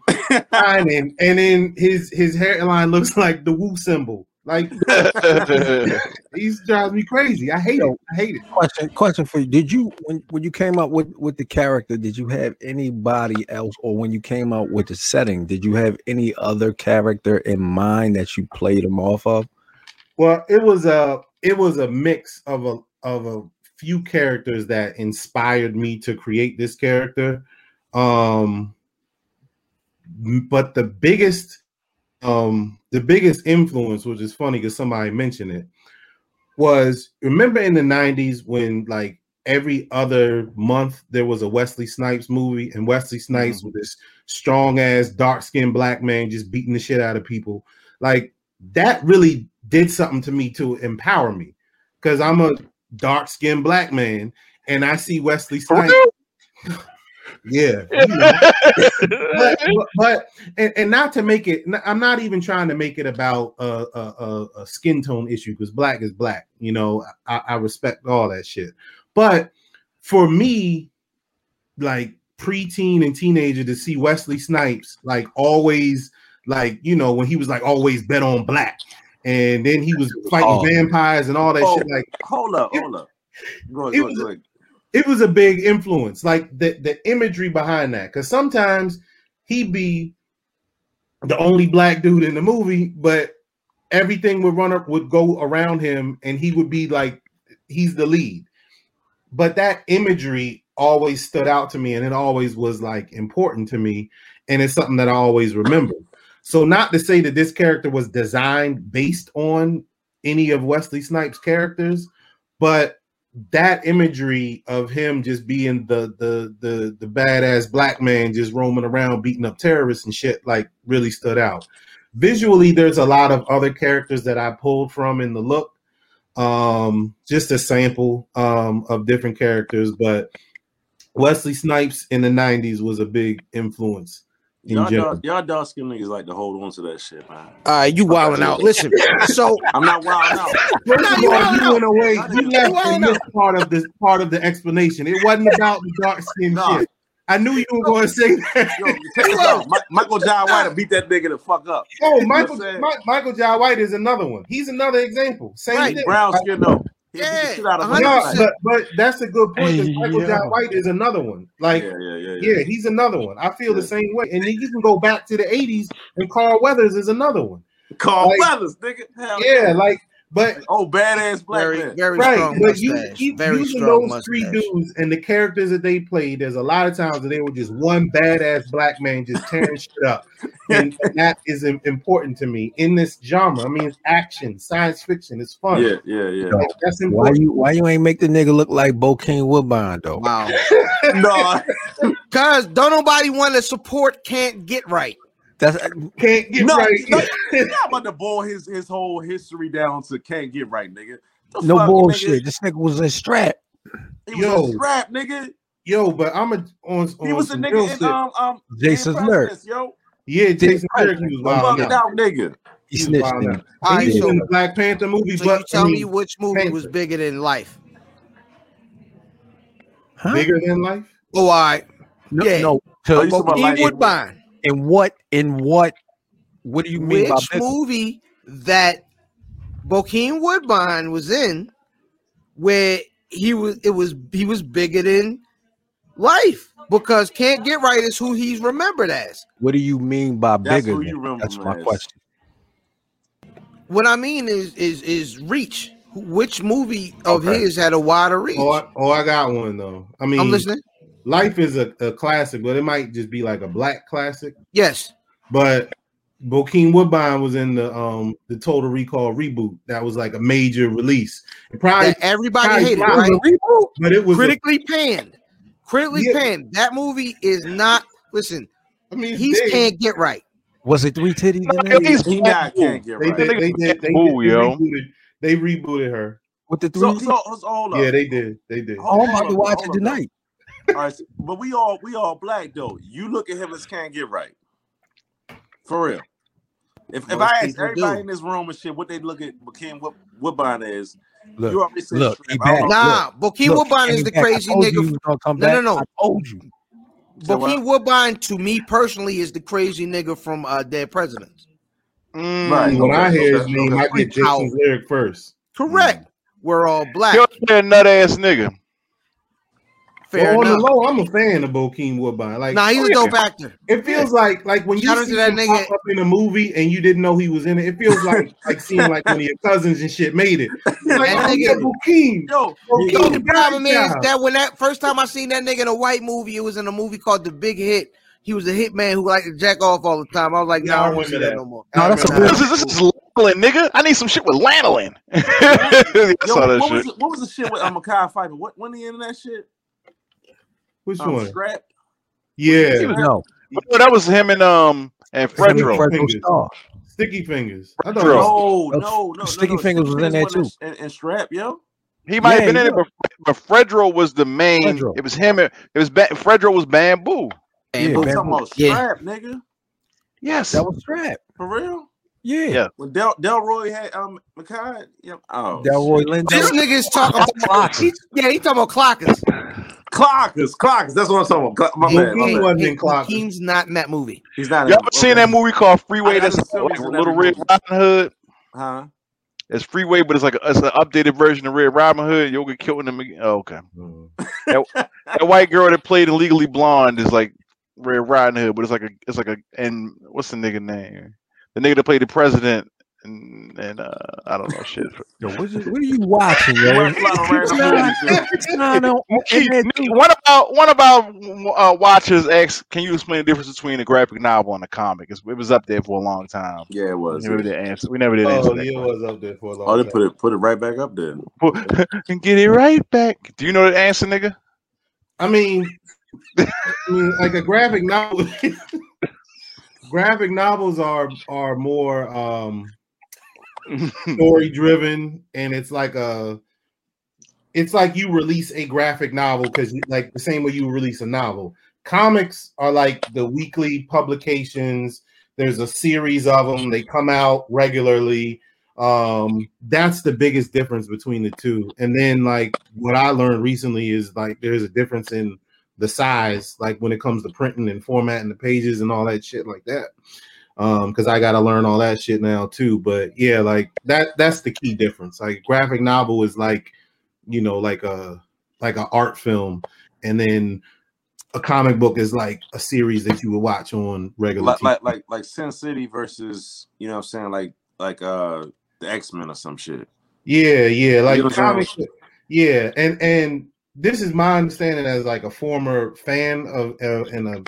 shining, and then his his hairline looks like the Woo symbol. Like he drives me crazy. I hate it. I hate it. Question, question for you: Did you when when you came up with with the character? Did you have anybody else, or when you came out with the setting, did you have any other character in mind that you played him off of? Well, it was a it was a mix of a of a few characters that inspired me to create this character. Um m- but the biggest um the biggest influence, which is funny because somebody mentioned it, was remember in the 90s when like every other month there was a Wesley Snipes movie, and Wesley Snipes was this strong ass, dark skinned black man just beating the shit out of people. Like that really did something to me to empower me because I'm a dark skinned black man and I see Wesley Snipes. real? Yeah. you know. but, but, but- and, and not to make it i'm not even trying to make it about a, a, a, a skin tone issue because black is black you know I, I respect all that shit but for me like preteen and teenager to see wesley snipes like always like you know when he was like always bet on black and then he was fighting Oh. vampires and all that Oh, shit like hold up, hold up. Go ahead, go ahead, go ahead. It was a big influence like the the imagery behind that because sometimes he'd be the only black dude in the movie but everything would run up would go around him and he would be like he's the lead but that imagery always stood out to me, and it always was like important to me, and it's something that I always remember. So, not to say that this character was designed based on any of Wesley Snipes' characters, but that imagery of him just being the the the the badass black man just roaming around beating up terrorists and shit like really stood out. Visually, there's a lot of other characters that I pulled from in the look, um, just a sample um, of different characters. But Wesley Snipes in the '90s was a big influence in Y'all, dark, y'all dark skin niggas like to hold on to that shit, man. All right, you wilding out. Listen, so I'm not wilding out. First of all, you out. went away. You You left wildin' and missed part of this part of the explanation. It wasn't about the dark skin No. shit. I knew you were going to say that. Yo, check this out. Mi- Michael John White beat that nigga the fuck up. Oh, You know Michael what I'm saying? Mi- Michael John White is another one. He's another example. Same Right, thing. Brown skin though. He Yeah, shit out of a him. No, but but that's a good point. 'cause Hey, Michael yeah. John White is another one. Like, yeah, yeah, yeah, yeah, yeah. he's another one. I feel the same way. And then you can go back to the '80s, and Carl Weathers is another one. Carl Like- Weathers, nigga. Hell Yeah, like, but Oh, badass black very, man. very right, strong but you mustache. keep very using strong those three dudes and the characters that they played. There's a lot of times that they were just one badass black man just tearing shit up, and that is important to me in this genre. I mean, it's action, science fiction, it's fun. Yeah, yeah, yeah. Like, that's Why you why you ain't make the nigga look like Bokeem Woodbine though? Wow. no, Cause don't nobody want to support can't get right. That's Can't get no, right. no, not about to boil his his whole history down to can't get right, nigga. The no fuck, bullshit. Nigga? This nigga was a strap. He was Yo. a strap, nigga. Yo, but I'm a on, on He was a some nigga real in um um Jason's in Lyric. Process, yo. yeah, Jason Right. Syracuse was Bugged wild. out. out, nigga. He He was snitched. wild nigga. out. All And right, so- in the Black Panther movie, So but you tell I me which movie Panther. was bigger than life? Huh? bigger than life. Oh, all right. No, Yeah. no. Oh, To, you talking about Bokeem like- Woodbine. in what in what what do you mean by Which bigger? movie that Bokeem Woodbine was in where he was it was he was bigger than life because can't get right is who he's remembered as. What do you mean by That's bigger? who you remember That's my as. question. What I mean is is is reach. Which movie of Okay. his had a wider reach? Oh, I, oh, I got one though. I mean, I'm listening. Life is a, a classic, but it might just be like a black classic. Yes. But Bokeem Woodbine was in the um the Total Recall reboot. That was like a major release. It probably, That everybody probably hated, was right? reboot, but it was. a- Critically panned. Critically Yeah. panned. That movie is not listen, I mean, he can't get right. Was it three titties? in Yo, there? he's He not can't get They right. did. They That did. They, did, Boo, they yo. rebooted. They rebooted her. With the three? So, titties? so, so hold up. Yeah, they did. They did. oh, I'm about to watch hold it up, tonight. All right, so- but we all we all black though. You look at him as can't get right. For real. If, if I ask everybody do. in this room and shit what they look at Bokeem Wood, Woodbine as, Look, you already said look, strip. he back. Nah, Bokeem look, Woodbine is the back. Crazy nigga. he was gonna come No, no, no. I told you. So what? Bokeem Woodbine, to me personally, is the crazy nigga from uh, Dead Presidents. Mm. Right. When I hear his name. I get Jason's lyric first. Correct. We're all black. You're a nut ass nigga. Fair Well, on the low, I'm a fan of Bokeem Woodbine. Like, Nah, he's Oh, a yeah. dope actor. it feels like like when you Shout see to that him nigga. pop up in a movie and you didn't know he was in it. It feels like like seeing like one of your cousins and shit made it. It's like, That oh, nigga- yeah, Bokeem. Yo, Bokeem, Yo, the great problem is job. that when that first time I seen that nigga in a white movie, it was in a movie called The Big Hit. He was a hitman who liked to jack off all the time. I was like, Yeah, nah, I I don't remember see that that. no more. No, that's a Nah. real- This is this is lanolin, nigga. I need some shit with lanolin. I yo what, shit. was the, what was the shit with um, Mekhi Phifer? What when he in that shit? Which Um, one? Scrap. Yeah, No, Oh, that was him and um and Fredro. Fredro Sticky Fingers. I thought Bro. No, no, no. Sticky no, no. Fingers was in there too. in- in- in Strap, yo. He might have been in yeah. it, but, but Fredro was the main. Fredro. It was him. It was ba- Fredro was bamboo. Yeah, Bamboo. talking about Yeah. Strap, nigga. Yes. That was strap. For real. Yeah. Yeah. When Del Delroy had um Mekhi, yeah. Oh, Delroy shit. Lindo. This nigga's talking about he, yeah, he talking about clockers. Clockers, Clockers. That's what I'm talking about. My Hey, bad, my he wasn't Hey, in Clockers. Bokeem's not in that movie. He's not. Y'all in- ever seen okay. that movie called Freeway? I- I That's just assumed like he's Little Red movie. Riding Hood. Huh? It's Freeway, but it's like a, it's an updated version of Red Riding Hood. You'll get killed in the. again. Oh, okay. Mm. That white girl that played in Legally Blonde is like Red Riding Hood, but it's like a it's like a and what's the nigga name? The nigga that played the president and and uh, I don't know shit. Yo, what, what are you watching, yo? Watch a lot of random movies, yo. It's not on- Keith, and then- What about what about uh, watchers? X, can you explain the difference between a graphic novel and a comic? It's, it was up there for a long time. Yeah, it was. We was. never did answer. We never did answer Oh, that. yeah, it was up there for a long time. Oh, they time. put it put it right back up there. and get it right back. Do you know the answer, nigga? I mean, I mean, like a graphic novel. graphic novels are are more um story driven, and it's like a. It's like you release a graphic novel because, like, the same way you release a novel. Comics are like the weekly publications. There's a series of them. They come out regularly. Um, that's the biggest difference between the two. And then, like, what I learned recently is like there's a difference in the size, like when it comes to printing and formatting the pages and all that shit like that. Um, because I gotta learn all that shit now too. But yeah, like that that's the key difference. Like graphic novel is like, you know, like a like an art film, and then a comic book is like a series that you would watch on regular Like TV. like like like Sin City versus you know I'm saying like like uh the X Men or some shit. Yeah, yeah, like know what I'm. Yeah, and and this is my understanding as like a former fan of uh, and a,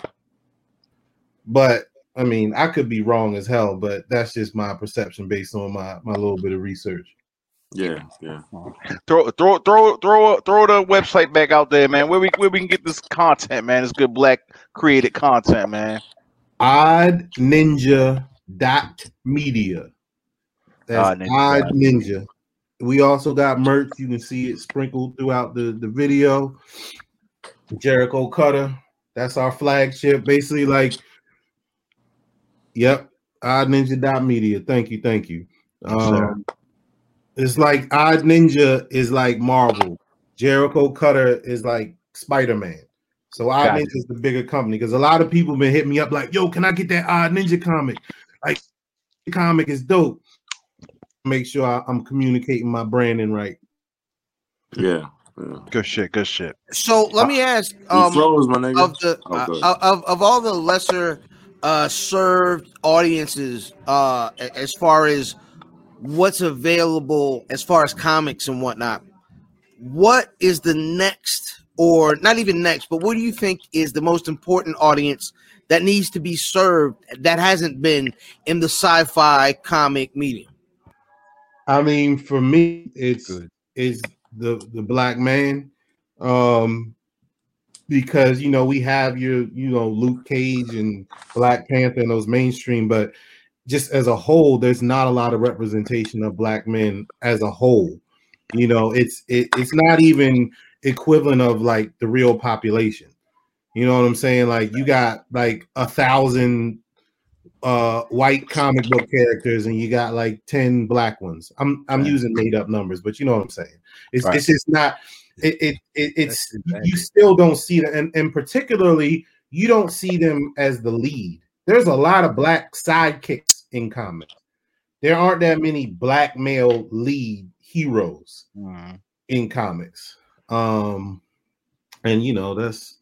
but I mean I could be wrong as hell, but that's just my perception based on my my little bit of research. Yeah, yeah. Throw throw throw throw throw the website back out there, man. Where we where we can get this content, man. This good black created content, man. Odd Ninja dot media. That's Odd Odd Ninja Ninja. We also got merch. You can see it sprinkled throughout the, the video. Jericho Cutter. That's our flagship. Basically, like, yep, Odd Ninja dot media. Thank you, thank you. Um, it's like Odd Ninja is like Marvel. Jericho Cutter is like Spider Man. So Odd Gotcha. Ninja is the bigger company because a lot of people been hitting me up like, "Yo, can I get that Odd Ninja comic? Like, the comic is dope." Make sure I, I'm communicating my branding right. Yeah. yeah. Good shit. Good shit. So let me ask, um, flows, my of the Oh, uh, of of all the lesser uh served audiences uh as far as what's available as far as comics and whatnot. What is the next or not even next but what do you think is the most important audience that needs to be served that hasn't been in the sci-fi comic medium? I mean, for me, it's Good. is the the black man, um, because you know we have your you know Luke Cage and Black Panther and those mainstream, but just as a whole, there's not a lot of representation of black men as a whole. You know, it's it, it's not even equivalent of like the real population. You know what I'm saying? Like you got like a thousand uh white comic book characters and you got like 10 black ones. I'm I'm using made up numbers, but you know what I'm saying. It's Right. it's just not it, it, it it's you- still don't see them and, and particularly you don't see them as the lead. There's a lot of black sidekicks in comics. There aren't that many black male lead heroes Mhm. in comics. Um and you know that's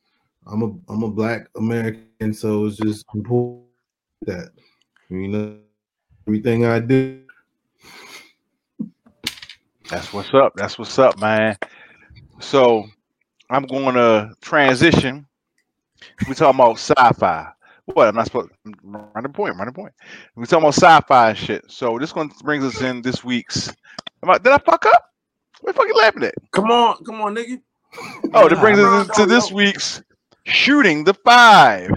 I'm a I'm a black American, so it's just important that you know everything I do. That's what's up. That's what's up, man. So I'm going to transition. We talking about sci-fi. What? I'm not supposed. Run the point. Run the point. We talking about sci-fi shit. So this one brings us in this week's. Am I, did I fuck up? What the fuck you laughing at? Come on, come on, nigga. Oh, that brings us into this week's shooting the five.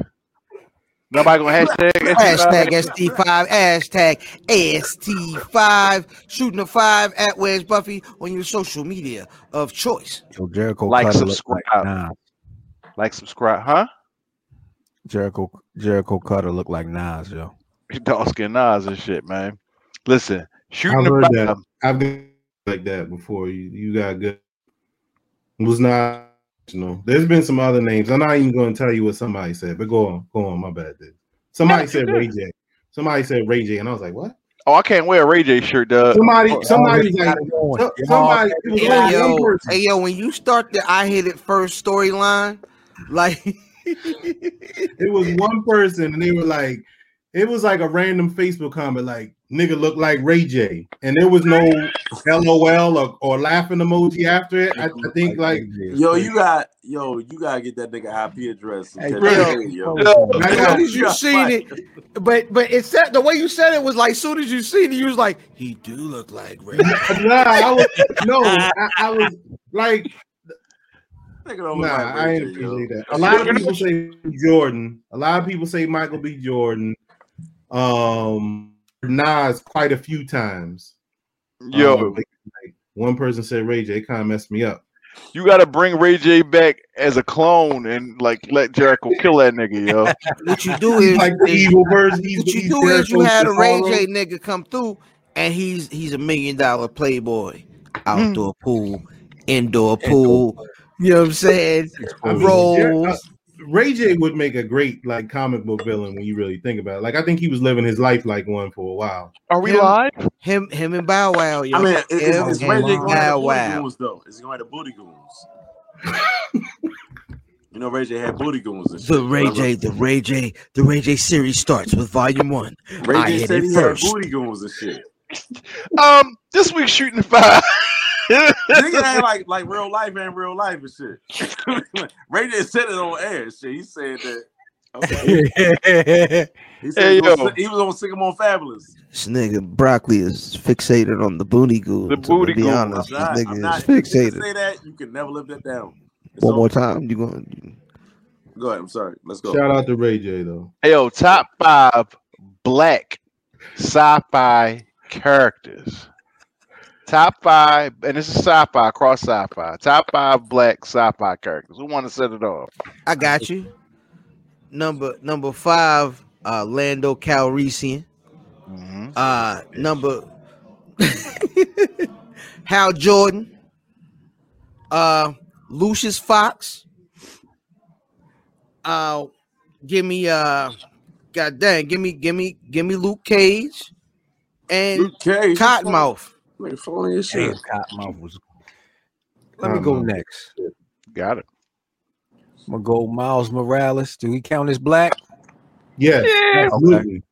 Nobody gonna hashtag Hashtag ST5, hashtag ST5, shooting the five at Where's Buffy on your social media of choice. Yo, Jericho Like, Cutter look subscribe. like Nas. like, subscribe, huh? Jericho Jericho Cutter look like Nas, yo. Dog skin Nas and shit, man. Listen, shooting I've the heard that. five. I've been like that before. You you got good. It was not you know. There's been some other names. I'm not even going to tell you what somebody said, but go on, go on. My bad, dude. Somebody you said. Ray J. Somebody said Ray J, and I was like, what? Oh, I can't wear a Ray J shirt, dog. Somebody, oh, somebody, Already like, got it going. so- somebody. got It was it Hey yo, hey yo, when you start the I hit it first storyline, like It was one person, and they were like, it was like a random Facebook comment, like "nigga look like Ray J," and there was no LOL or, or laughing emoji after it. I, I think like Yo, you got yo, you gotta get that nigga IP address. and Hey, catch bro. that yo. As I soon as you seen it, but but it said the way you said it was like, soon as you seen it, you was like, he do look like Ray. nah, I was no, I, I was like, nah, like I ain't appreciate that. A lot of people say Jordan. A lot of people say Michael B. Jordan. Um, Nas quite a few times. Yo, Um, like, one person said Ray J. Kind of messed me up. you got to bring Ray J back as a clone and like let Jericho kill that nigga, yo. What you do is, like the evil version. He's, what you he's do is you Jericho's had a Ray J nigga come through, and he's he's a million dollar playboy, outdoor pool, indoor pool. You know what I'm saying? I mean, Rolls. Ray J would make a great like comic book villain when you really think about it. Like I think he was living his life like one for a while. Are we Him- live? Him him and Bow Wow. Yo. I mean, is, Him is, is Ray J going to Bow booty Wow. goons though? Is he going to booty goons? you know, Ray J had booty goons and shit. The Ray. J, the Ray J, the Ray J series starts with Volume One. Ray I J hit said he first. had booty goons and shit. Um, this week's shooting five. Nigga ain't like like real life ain't real life and shit. Ray J said it on air. Shit, he said that. Okay. He said Hey, he, was on, he was on Sycamore Fabulous. This nigga broccoli is fixated on the booty goons. The booty gonna be goons. honest, I'm not, this I'm nigga not, is you fixated. say that. You can never live that down. It's One more time, you going? Go ahead. I'm sorry. Let's go. Shout out to Ray J though. Yo, top five black sci-fi characters. Top five, and this is sci-fi, cross sci-fi. Top five black sci-fi characters. Who want to set it off? I got you. Number number five, uh, Lando Calrissian. Mm-hmm. Uh, number Hal Jordan. Uh, Lucius Fox. Uh, give me uh, God dang, give me, give me, give me Luke Cage and Luke Cage. Cottonmouth. Nigga falling your shit. Cottonmouth was. Let me go Cottonmouth. next. Got it. I'm gonna go Miles Morales. Do we count as black? Yes, absolutely.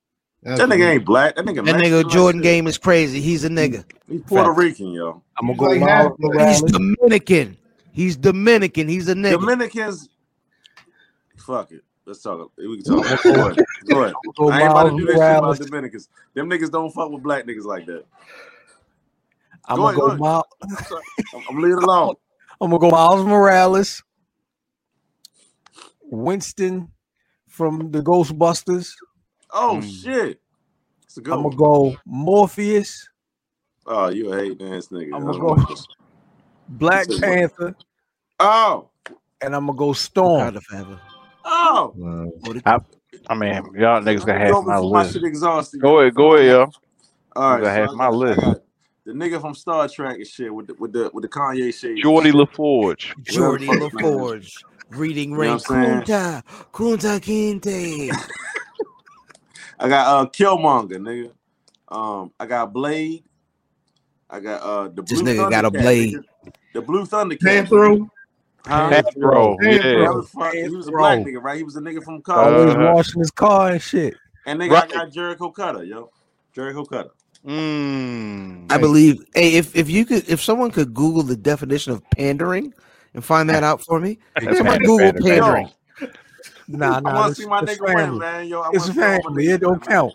That nigga ain't black. That nigga. That nigga Jordan shit. game is crazy. He's a nigga. He's Puerto Facts. Rican, yo. I'm gonna go like Miles half black. He's Dominican. He's Dominican. He's a nigga. Dominicans. Fuck it. Let's talk. We can talk. Go ahead. Go ahead. I ain't about to do this shit about Dominicans. Them niggas don't fuck with black niggas like that. I'm Go gonna go go. Miles. I'm, I'm leaving alone. I'm gonna go Miles Morales. Winston from the Ghostbusters. Oh Mm. shit. A good I'm one. gonna go Morpheus, Oh, you a hating ass nigga. I'm gonna go- Black Panther, Oh. and I'm gonna go Storm. Proud of Ever. Oh. Wow. I mean, y'all niggas got I'm going my before my list. shit exhausted. Go ahead, go ahead, yo. All right. You got half I my got- I list. Got The nigga from Star Trek and shit with the with the with the Kanye shade. Geordi LaForge. Geordi Whatever the fuck his name LaForge. Reading You know Rain. what I'm Kunta. Kunta Kinte. I got uh Killmonger, nigga. Um, I got Blade. I got uh the This Blue nigga got a Thundercat, blade. nigga. The Blue Thundercat. Panthro. Huh? Bro, yeah. That he was a black nigga, right? He was a nigga from college. Always Uh-huh. washing his car and shit. and nigga, right. I got Jericho Cutter, yo. Jericho Cutter. Mm. I believe. Hey, if if you could, if someone could Google the definition of pandering and find that out for me, That's someone pander- Google pander- pandering. Nah, I nah. want It's, to see my nigga win, family. man. Yo, I It's wanna see all my family. It don't count.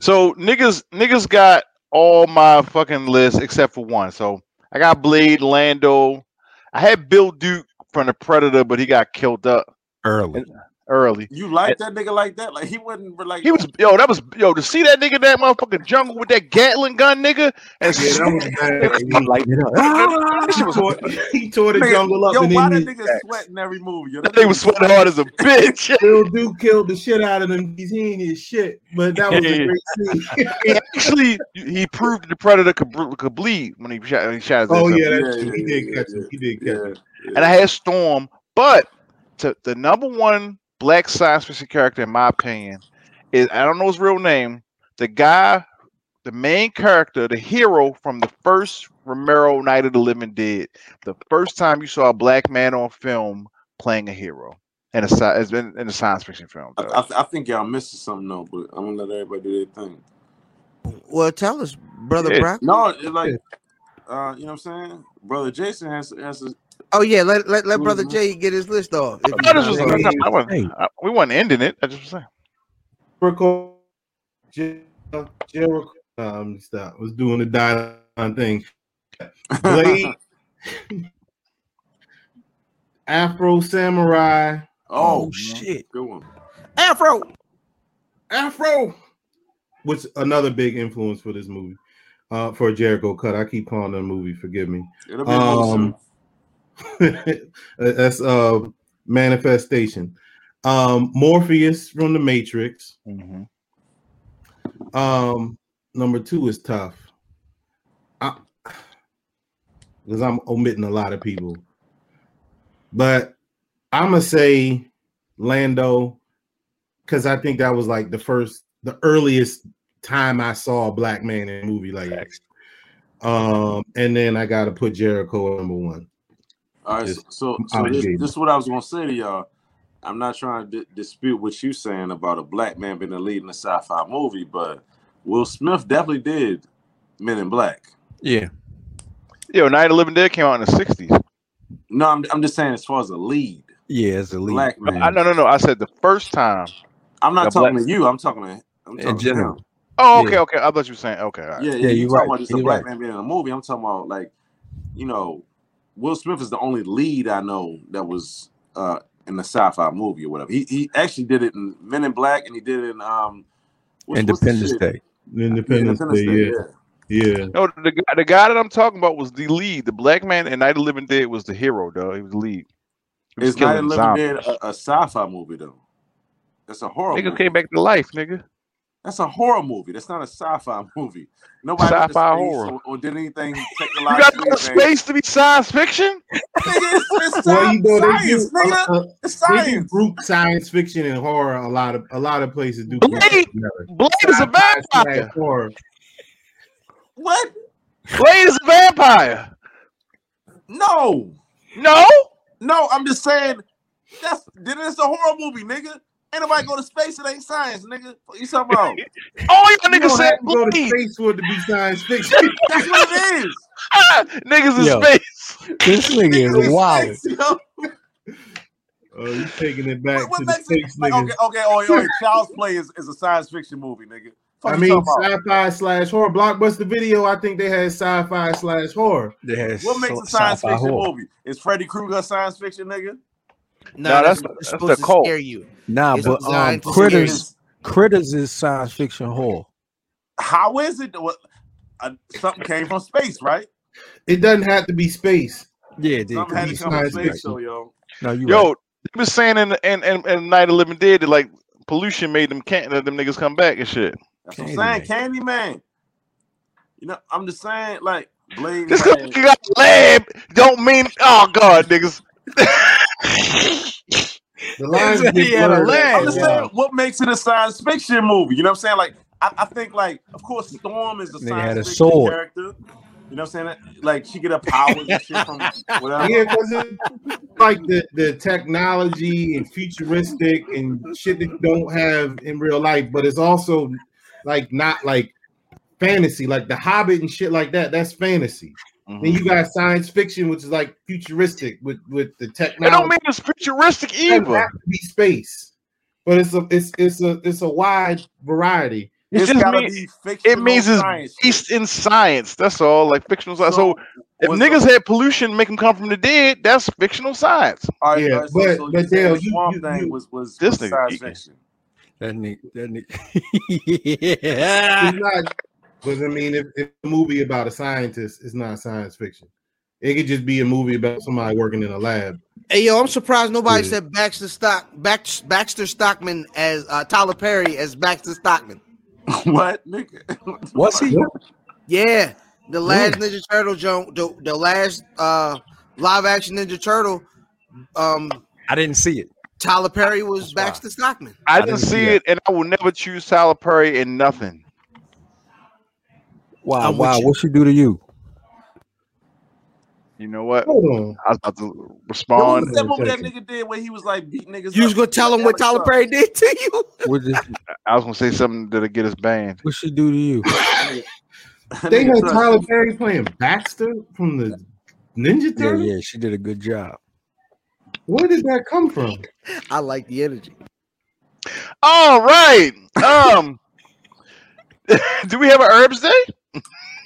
So niggas, niggas got all my fucking list except for one. So I got Blade, Lando. I had Bill Duke from the Predator, but he got killed up Early. Early. You like that nigga like that? Like he wasn't like He was yo, that was yo to see that nigga that motherfucking jungle with that Gatling gun, nigga, and Yeah, that was bad. I'm lighting it up. Ah! was He tore, he tore the Nigga, jungle up Yo, and why then that he, nigga sweating every movie? Yo, that nigga was sweating hard as a bitch. Bill Duke killed the shit out of him. He's he ain't his shit, but that was a great scene. Actually, he proved the Predator could, could bleed when he shot, he shot his oh ass up. yeah, Yeah, true. yeah, He did yeah, catch yeah, him. He did catch him. Yeah. and I had Storm, but to the number one black science fiction character, in my opinion, is I don't know his real name. The guy, the main character, the hero from the first Romero Night of the Living Dead. The first time you saw a black man on film playing a hero. in a it's been in a science fiction film. I. I, I think y'all missing something though, but I'm gonna let everybody do their thing. Well, tell us, brother Yeah. Brock. No, it's like, uh, you know what I'm saying? Brother Jason has has a, Oh yeah, let let, let brother Mhm. Jay get his list off. If I he's thought this not was. already- I, I wasn't, I, we wasn't ending it. I just was saying. Jericho, Jericho, um, stop. Was doing the dialogue thing. Blade, Afro Samurai, oh, Oh, shit. good one. Afro. Afro, which another big influence for this movie, uh, for a Jericho cut. I keep calling it a movie. Forgive me. It'll be um, Um, That's uh manifestation. Um, Morpheus from the Matrix. Mm-hmm. Um, number two is tough. Because I'm omitting a lot of people. But I'm gonna say Lando, because I think that was like the first, the earliest time I saw a black man in a movie like that. Um, and then I gotta put Jericho number one. All right, Just so so this, this is what I was gonna say to y'all. I'm not trying to di- dispute what you're saying about a black man being the lead in a sci-fi movie, but Will Smith definitely did Men in Black. Yeah. Yo, Night of the Living Dead came out in the '60s. No, I'm, I'm just saying as far as a lead, Yeah, as a lead. black man. I, no, no, no. I said the first time. I'm not talking black- to you. I'm talking to. I'm talking In to general. him. Oh, okay, Yeah. okay. I thought you were saying okay. All right. Yeah, Yeah, yeah. You you're talking right. about just a black right. man being in a movie? I'm talking about like, you know, Will Smith is the only lead I know that was uh in the sci-fi movie or whatever. He he actually did it in Men in Black and he did it in um what's- what's the Independence shit? Day. Independence, Independence Day, Day, yeah. yeah. Yeah. No, the guy, the guy that I'm talking about was the lead. The black man in Night of the Living Dead was the hero, though. He was the lead. He was It's not a living zombies. dead a, a sci-fi movie though. That's a horror Nigga movie. came back to life, nigga. That's a horror movie. That's not a sci-fi movie. Nobody Sci-fi space horror. Or, or did anything You got to technologically. go to advanced. space to be science fiction? Nigga, it's, it's Well, you know, they do, science, nigga. uh, uh, It's they do science. group science fiction and horror. A lot of a lot of places do. Blade- together. Blade is a vampire. horror. What? Blade is a vampire. No, No? no. I'm just saying. That's then it's a horror movie, nigga. Ain't nobody go to space. It ain't science, nigga. What you talking about? Oh, you You niggas don't said go to space for it to be science fiction. That's what it is. niggas in Yo. space. This nigga Niggas is wild. space, oh, you taking it back What, what to the makes it? space Like, okay, okay. Oh, oh, Child's Play is, is a science fiction movie, nigga. I mean, sci-fi slash horror. Blockbuster video. I think they had sci-fi slash horror. They had What makes so- a science fiction horror. movie? Is Freddy Krueger science fiction, nigga? No, No, that's, that's- it's that's supposed the to cult. scare you. Nah, It's but um, designed to critters, critters is science fiction horror. How is it? What, uh, something came from space, right? It doesn't have to be space. Yeah, they Something had be to come from science space, fiction. so yo. No, you Yo, right. they was saying in in, in, in Night of Living Dead that like pollution made them can't let them niggas come back and shit. That's what I'm saying. Candyman. You know, I'm just saying, like Blade. Just because Man, you got lab don't mean oh god, niggas. The lines he get had a blurred. leg. I'm just Yeah. saying, what makes it a science fiction movie? You know what I'm saying? Like, I, I think, like, of course, Storm is a Nigga science had a fiction sword. character. You know what I'm saying? Like, she get her powers and shit from whatever. Yeah, because it's like the, the technology and futuristic and shit that you don't have in real life, but it's also like not like fantasy, like the Hobbit and shit like that. That's fantasy. Mhm. Then you got science fiction, which is like futuristic with with the It technology. don't mean it's futuristic It doesn't either. have to be space, but it's a it's it's a it's a wide variety. It It's just gotta mean- be It means it's science based in science. That's all. Like fictional science. So, if was niggas the- had pollution make them come from the dead, that's fictional science. all right, Yeah, all right, but- so, but Dale, the you- Swamp you- thing you- was was, This was nigga science fiction. That nigga, that nigga. yeah. It's not because I mean, if, if a movie about a scientist, it's not science fiction. It could just be a movie about somebody working in a lab. Hey yo, I'm surprised nobody Yeah. said Baxter Stock Bax, Baxter Stockman as uh, Tyler Perry as Baxter Stockman. what, nigga? Was he? Yeah, the last Ninja Turtle joke, the, the last uh live action Ninja Turtle, um, I didn't see it. Tyler Perry was That's why. Baxter Stockman. I, I didn't didn't see see it, and I will never choose Tyler Perry in nothing. Wow, I'm wow. you. What she do to you? You know what? Hold on. I was about to What respond. was that that nigga did where he was like beat niggas? You was gonna tell him what Tyler Perry did to you? What did I was gonna say something that'll get us banned. what she do to you? They Nigga had touched Tyler. Perry playing Baxter from the Ninja Yeah, yeah, she did a good job. Where did that come from? I like the energy. All right. Um, do we have an herbs day?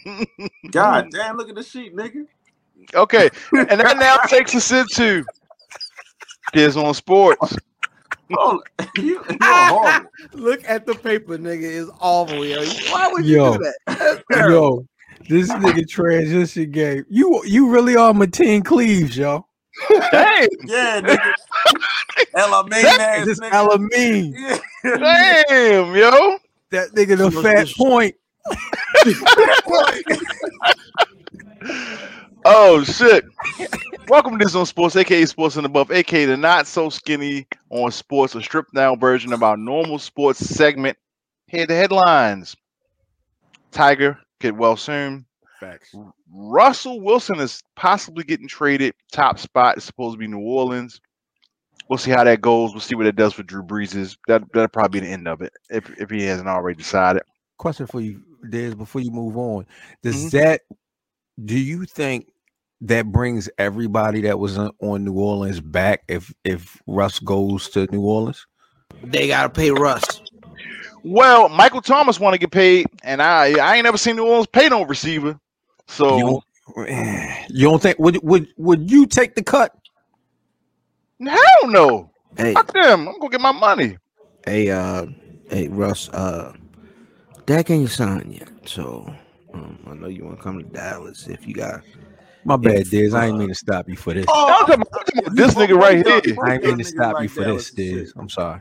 God damn, look at the sheet, nigga. Okay, and that now takes us into kids on sports. Oh, you, you're. Look at the paper, nigga. It's awful, yo. Why would you Yo. do that? That's. Yo, this nigga transition game. You you really are Mateen Cleaves, yo. Dang, Yeah, nigga. Ella ass This nigga. Alameen. Yeah. damn, yo. That nigga the fat point. Oh shit. Welcome to this on sports, aka Sports and Above, aka the not so skinny on sports, a stripped down version of our normal sports segment. Here the headlines. Tiger get well soon. Facts. Russell Wilson is possibly getting traded. Top spot is supposed to be New Orleans. We'll see how that goes. We'll see what it does for Drew Brees. That that'll probably be the end of it if if he hasn't already decided. Question for you, Dez, before you move on. Does Mhm. that do you think that brings everybody that was on on New Orleans back if if Russ goes to New Orleans? They gotta pay Russ. Well, Michael Thomas want to get paid, and I I ain't never seen New Orleans pay no receiver. So You don't, you don't think would would would you take the cut? hell no. Hey, Fuck them. I'm gonna get my money. hey, uh, hey, Russ. Uh, Dak ain't signed yet, so um, I know you want to come to Dallas if you got. My bad, If, Diz. I ain't uh, mean to stop you for this. Oh, I'm talking about- I'm talking about this nigga right here. I ain't mean to Niggas stop you for Dallas this, and. Diz. I'm sorry.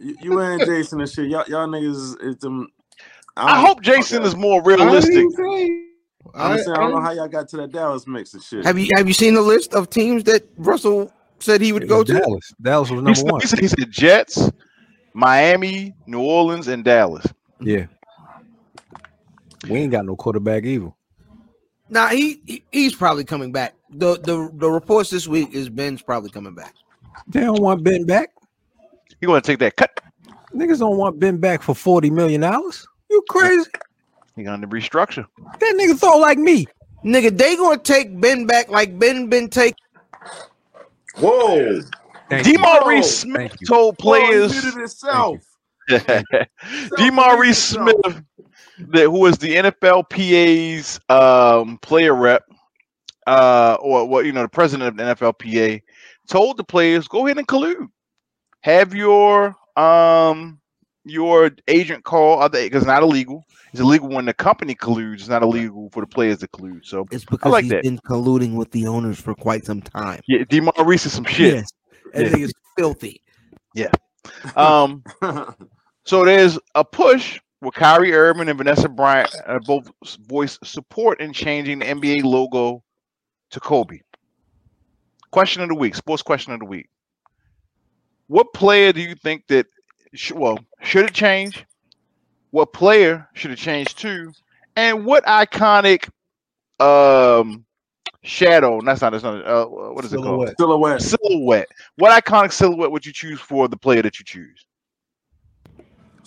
You, you and Jason and shit. Y'all, y'all niggas is them. I don't- hope Jason is more realistic. didn't I'm I- saying, I don't know how y'all got to that Dallas mix and shit. Have you have you seen the list of teams that Russell said he would go was to? Dallas. Dallas was He number said, one. he said he said Jets, Miami, New Orleans, and Dallas. Yeah. We ain't got no quarterback either. Nah, he, he he's probably coming back. The the the reports this week is Ben's probably coming back. They don't want Ben back. He want to take that cut. Niggas don't want Ben back for forty million dollars. You crazy? He gonna restructure. That nigga thought like me. Nigga, they gonna take Ben back like Ben been take. Whoa. Thank you. Smith Thank you. told Whoa, he players. muted himself. DeMaurice Smith, that who is the NFLPA's um, player rep, uh, or what you know, the president of the NFLPA, told the players go ahead and collude. Have your um your agent call other because it's not illegal. It's illegal when the company colludes. It's not illegal for the players to collude. So It's because like he's that. been colluding with the owners for quite some time. yeah, DeMaurice is some shit. Yes, that Yeah. nigga's filthy. Yeah. Um, So there's a push where Kyrie Irving and Vanessa Bryant uh, both s- voice support in changing the NBA logo to Kobe. Question of the week, sports question of the week. What player do you think that, sh- well, should it change? What player should it change to? And what iconic um shadow? That's not, that's not uh, what is it called? Silhouette. Silhouette. Silhouette. What iconic silhouette would you choose for the player that you choose?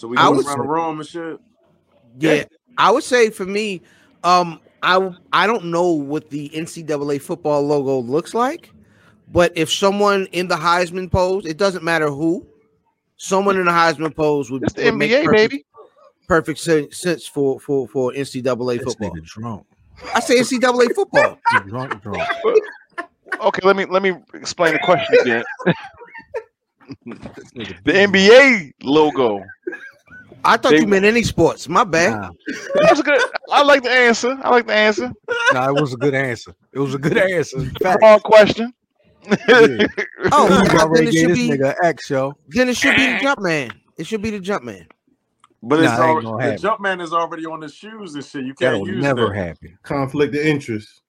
So we I going would around the room and shit. Yeah, I would say for me, um, I w- I don't know what the NCAA football logo looks like, but if someone in the Heisman pose, it doesn't matter who, someone in the Heisman pose would, It's the would make NBA, perfect, baby. perfect sense for for for NCAA This football. drunk. I say NCAA football. He drunk, drunk. Okay, let me let me explain the question again. The NBA logo. I thought They- you meant any sports. My bad. Nah, That's a good. I like the answer. I like the answer. nah, it was a good answer. It was a good answer. In fact, Wrong question. Yeah. Oh, He then already it should be nigga X, yo. then it should be the jump man. It should be the jump man. But Nah, it's that ain't already, gonna the happen. jump man is already on the shoes and shit. You can't That'll use never that. happen. Conflict of interest.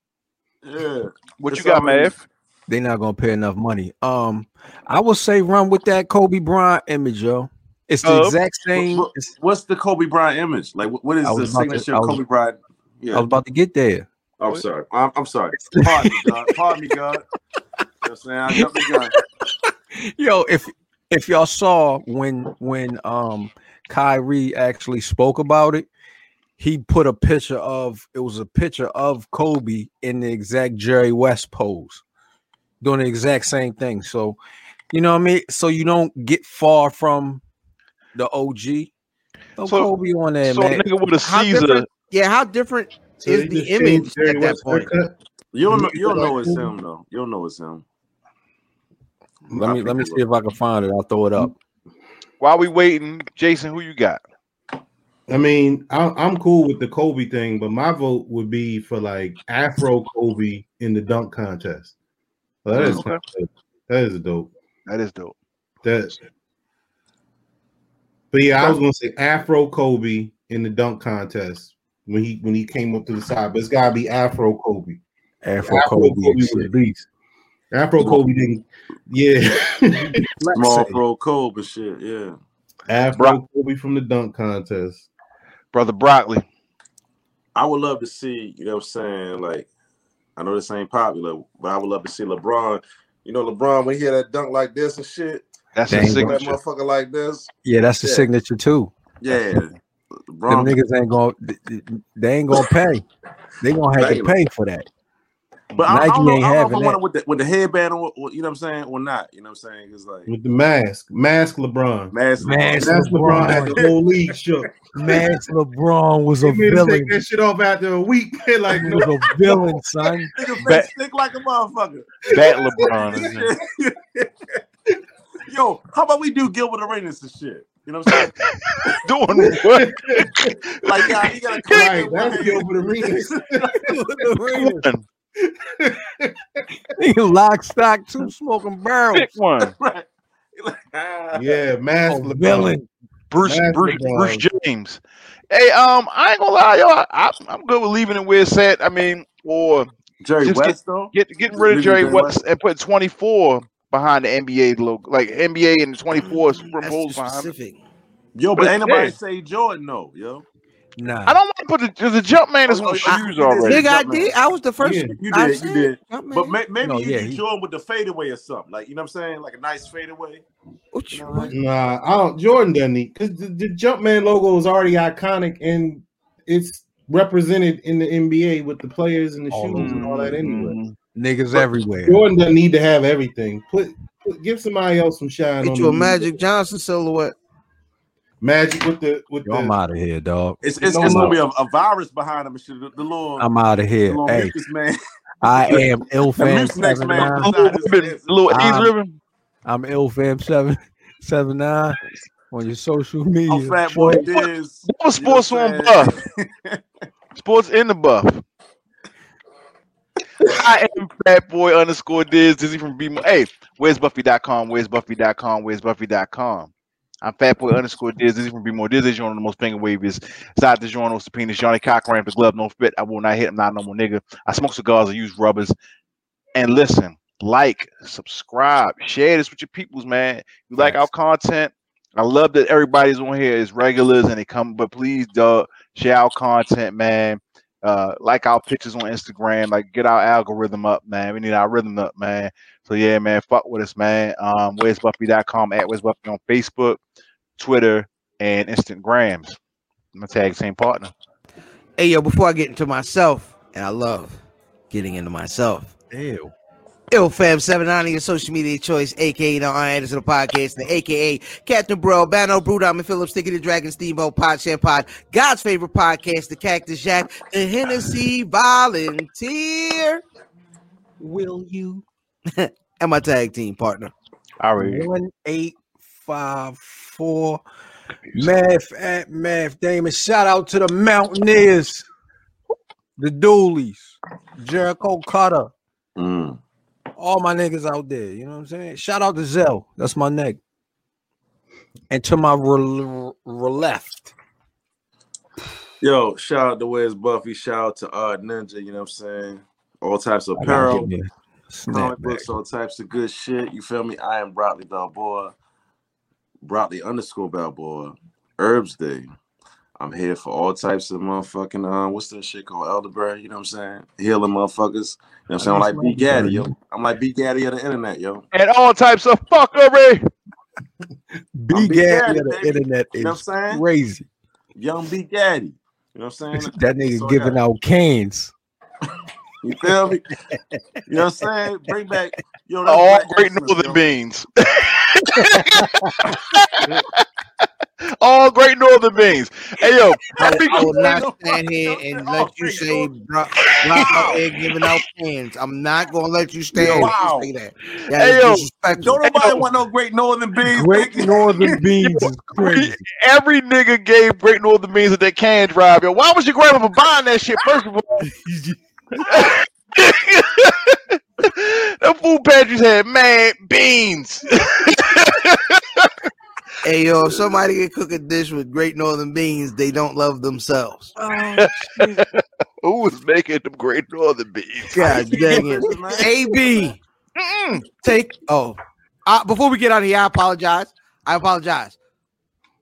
Yeah. what It's you got, already- Mav? They not gonna pay enough money. Um, I would say run with that Kobe Bryant image, yo. It's the Uh, exact same. What- it's- What's the Kobe Bryant image? Like, what- what is the was about to- signature was- Kobe Bryant? Yeah. I was about to get there. I'm sorry. I'm, I'm sorry. Pardon me, God. Pardon me, God. You know I'm saying? I jumped the gun. Yo, if if y'all saw when when um Kyrie actually spoke about it, he put a picture of it was a picture of Kobe in the exact Jerry West pose, doing the exact same thing. So, you know what I mean. So you don't get far from the OG. Throw So- Kobe on there, So man. nigga with a Caesar. different? Yeah, how different So is the image Jerry at that point? haircut? You don't know. You You don't know it's him though. You don't know it's him. Let me let me see if I can find it. I'll throw it up. While we waiting, Jason, who you got? I mean, I, I'm cool with the Kobe thing, but my vote would be for like Afro Kobe in the dunk contest. So that mm, is Okay. that is dope. That is dope. That, but yeah, I was gonna say Afro Kobe in the dunk contest when he when he came up to the side, but it's gotta be Afro Kobe. Afro Afro Kobe. Kobe and was shit. a beast. Afro Kobe didn't, yeah. Small say. pro Kobe shit. Yeah. Afro Brock. Kobe from the dunk contest. Brother Broccoli. I would love to see, you know what I'm saying? Like, I know this ain't popular, but I would love to see LeBron. You know, LeBron, when he had that dunk like this and shit, That's Dang, his bro. that signature. motherfucker like this. Yeah, that's the Yeah. signature too. Yeah. Them niggas ain't gonna they ain't gonna pay. They gonna have to pay for that. but I, I don't know, ain't I don't know if having I want that. it with the, with the headband or, or, you know what I'm saying, or not. You know what I'm saying? It's like, With the mask. Mask LeBron. massive. Mask Mask LeBron had LeBron. the whole league shook. Mask LeBron was He a made him villain. take that shit off after a week. like, no, was a villain, son. Nigga stick like a motherfucker. That LeBron. isn't it? Yo, how about we do Gilbert Arenas and shit? You know what I'm saying? Doing what? Like, yeah, you gotta right, come that's Gilbert Arenas. One. Nigga, lock, stock, two smoking barrels. Pick one. right. Ah. yeah, mask A LeBron. villain. Bruce Mask Bruce, LeBron. Bruce James. Hey, um, I ain't gonna lie, yo. I, I, I'm good with leaving it where it's at. I mean, or Jerry Just West though. get getting rid of Leaving Jerry Jerry West and put 24 behind the NBA logo, like NBA and the 24 That's too superimposed behind. it. specific. Yo, but But ain't nobody yeah. say Jordan though, yo. Nah. I don't want to put the, the jump man is Oh, on oh, shoes you- you already. did. Nigga, I did. I was the first. Yeah, you I did, you did. But may, maybe No, you yeah, do he- Jordan with the fadeaway or something. Like you know what I'm saying? Like a nice fadeaway. What you- All right. Nah, I don't, Jordan doesn't need because the, the Jumpman logo is already iconic and it's represented in the NBA with the players and the oh, All shoes and all that mm-hmm. anyway. Niggas everywhere. Jordan doesn't need to have everything. Put, put give somebody else some shine. Get on you a the- Magic Johnson silhouette. Magic with the with Yo, I'm the out of here, dog. It's it's, No, it's gonna be a, a virus behind him. The, the little, I'm out of here. little Hey, mucus man. I am The Ilfam mucinex man. seven nine. Little ribbon, a little AIDS ribbon. I'm Ilfam seven seven nine on your social media. I'm Fat Boy Troy. Diz. That was what sports on buff. Sports in the buff. I am Fat Boy underscore Diz Dizzy from B. Hey, where's Buffy.com? Where's Buffy.com? Where's Buffy.com? I'm Fat Boy underscore Diz Dizzy from B. More Diz is one of the most finger waviest. Side the the penis, Johnnie Cochran, the glove, no fit. I will not hit him, not no more nigga. I smoke cigars, I use rubbers. And listen, like, subscribe, share this with your peoples, man. You like our content. I love that everybody's on here is regulars and they come, but please, dog, share our content, man. Uh, like our pictures on Instagram, like get our algorithm up, man. We need our rhythm up, man. So yeah, man, fuck with us, man. Um, where's Buffy.com at where's Buffy on Facebook, Twitter, and Instagrams. I'm a tag team partner. Hey yo, before I get into myself, and I love getting into myself. Ew. Ill Fam 79 your social media choice, aka the Arn Anderson of the podcast, and aka Captain Bro, Bano, Brew Diamond Phillips, Sticky the Dragon, Steamboat, Pod Sham Pod, God's favorite podcast, the Cactus Jack, the Hennessy Volunteer. Will you? and my tag team partner. All right. One eight five four. Math at Math Damon. Shout out to the Mountaineers, the Doolies, Jericho Cutter, Mm. All my niggas out there. You know what I'm saying? Shout out to Zell. That's my neck. And to my re- re- left. Yo, shout out to Wes Buffy. Shout out to Odd Ninja. You know what I'm saying? All types of apparel, give me a snap comic books, all types of good shit. You feel me? I am Broccoli Balboa. Broccoli underscore Balboa. Herbs Day. I'm here for all types of motherfucking uh, what's that shit called elderberry? You know what I'm saying? Healing motherfuckers. You know what I'm saying? I'm like B Gaddy, yo. I'm like B Gaddy of the internet, yo. And all types of fuckery. B I'm B Gaddy Gaddy, of the baby. internet You know what is I'm saying? crazy. Young B Gaddy. You know what I'm saying? That nigga So, giving out cans. You feel me? You know what I'm saying? Bring back yo. that's All great northern yo. beans. All great northern beans. Hey yo, I, happy I will not stand here and let you say Brock Brock out there giving out pens. I'm not gonna let you stand Wow. here and say that. That Hey, yo. Don't nobody yo. want no great northern beans. Great. Northern Beans is crazy. every nigga gave great northern beans at that can drive. Yo, why was your grandma buying that shit? First of all, the food pantries had mad beans. Hey yo, if somebody can cook a dish with great northern beans, they don't love themselves. Who was making them great northern beans? God dang it. AB, take oh. Uh, before we get out of here, I apologize. I apologize.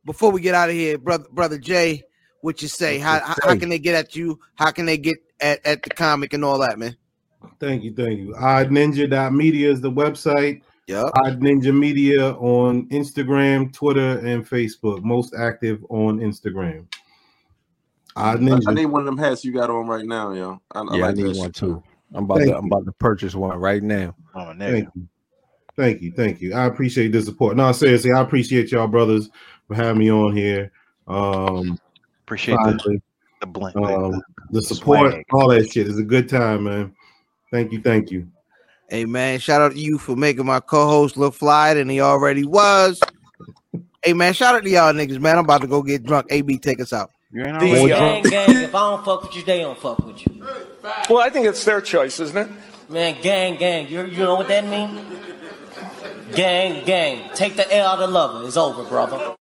Before we get out of here, brother brother Jay, what you say? How, how how can they get at you? How can they get at, at the comic and all that, man? Thank you, thank you. Oddninja.media is the website. Yep. Odd Ninja Media on Instagram, Twitter, and Facebook. Most active on Instagram. Odd I, Ninja. I need one of them hats you got on right now, yo. I, I Yeah, I like need one too. I'm about Thank to I'm about to purchase one right now. Oh, there Thank you. Thank you. Thank you. I appreciate the support. No, seriously, I appreciate y'all brothers for having me on here. Um, Appreciate the, finally, the blink. um, the support, swag. all that shit. It's a good time, man. Thank you. Thank you. Hey man, shout out to you for making my co-host look fly than he already was. hey man, shout out to y'all niggas, man. I'm about to go get drunk. AB, take us out. You ain't The gang, gang. If I don't fuck with you, they don't fuck with you. Well, I think it's their choice, isn't it? Man, gang, gang. You, you know what that mean? Gang, gang. Take the L out of lover. It's over, brother.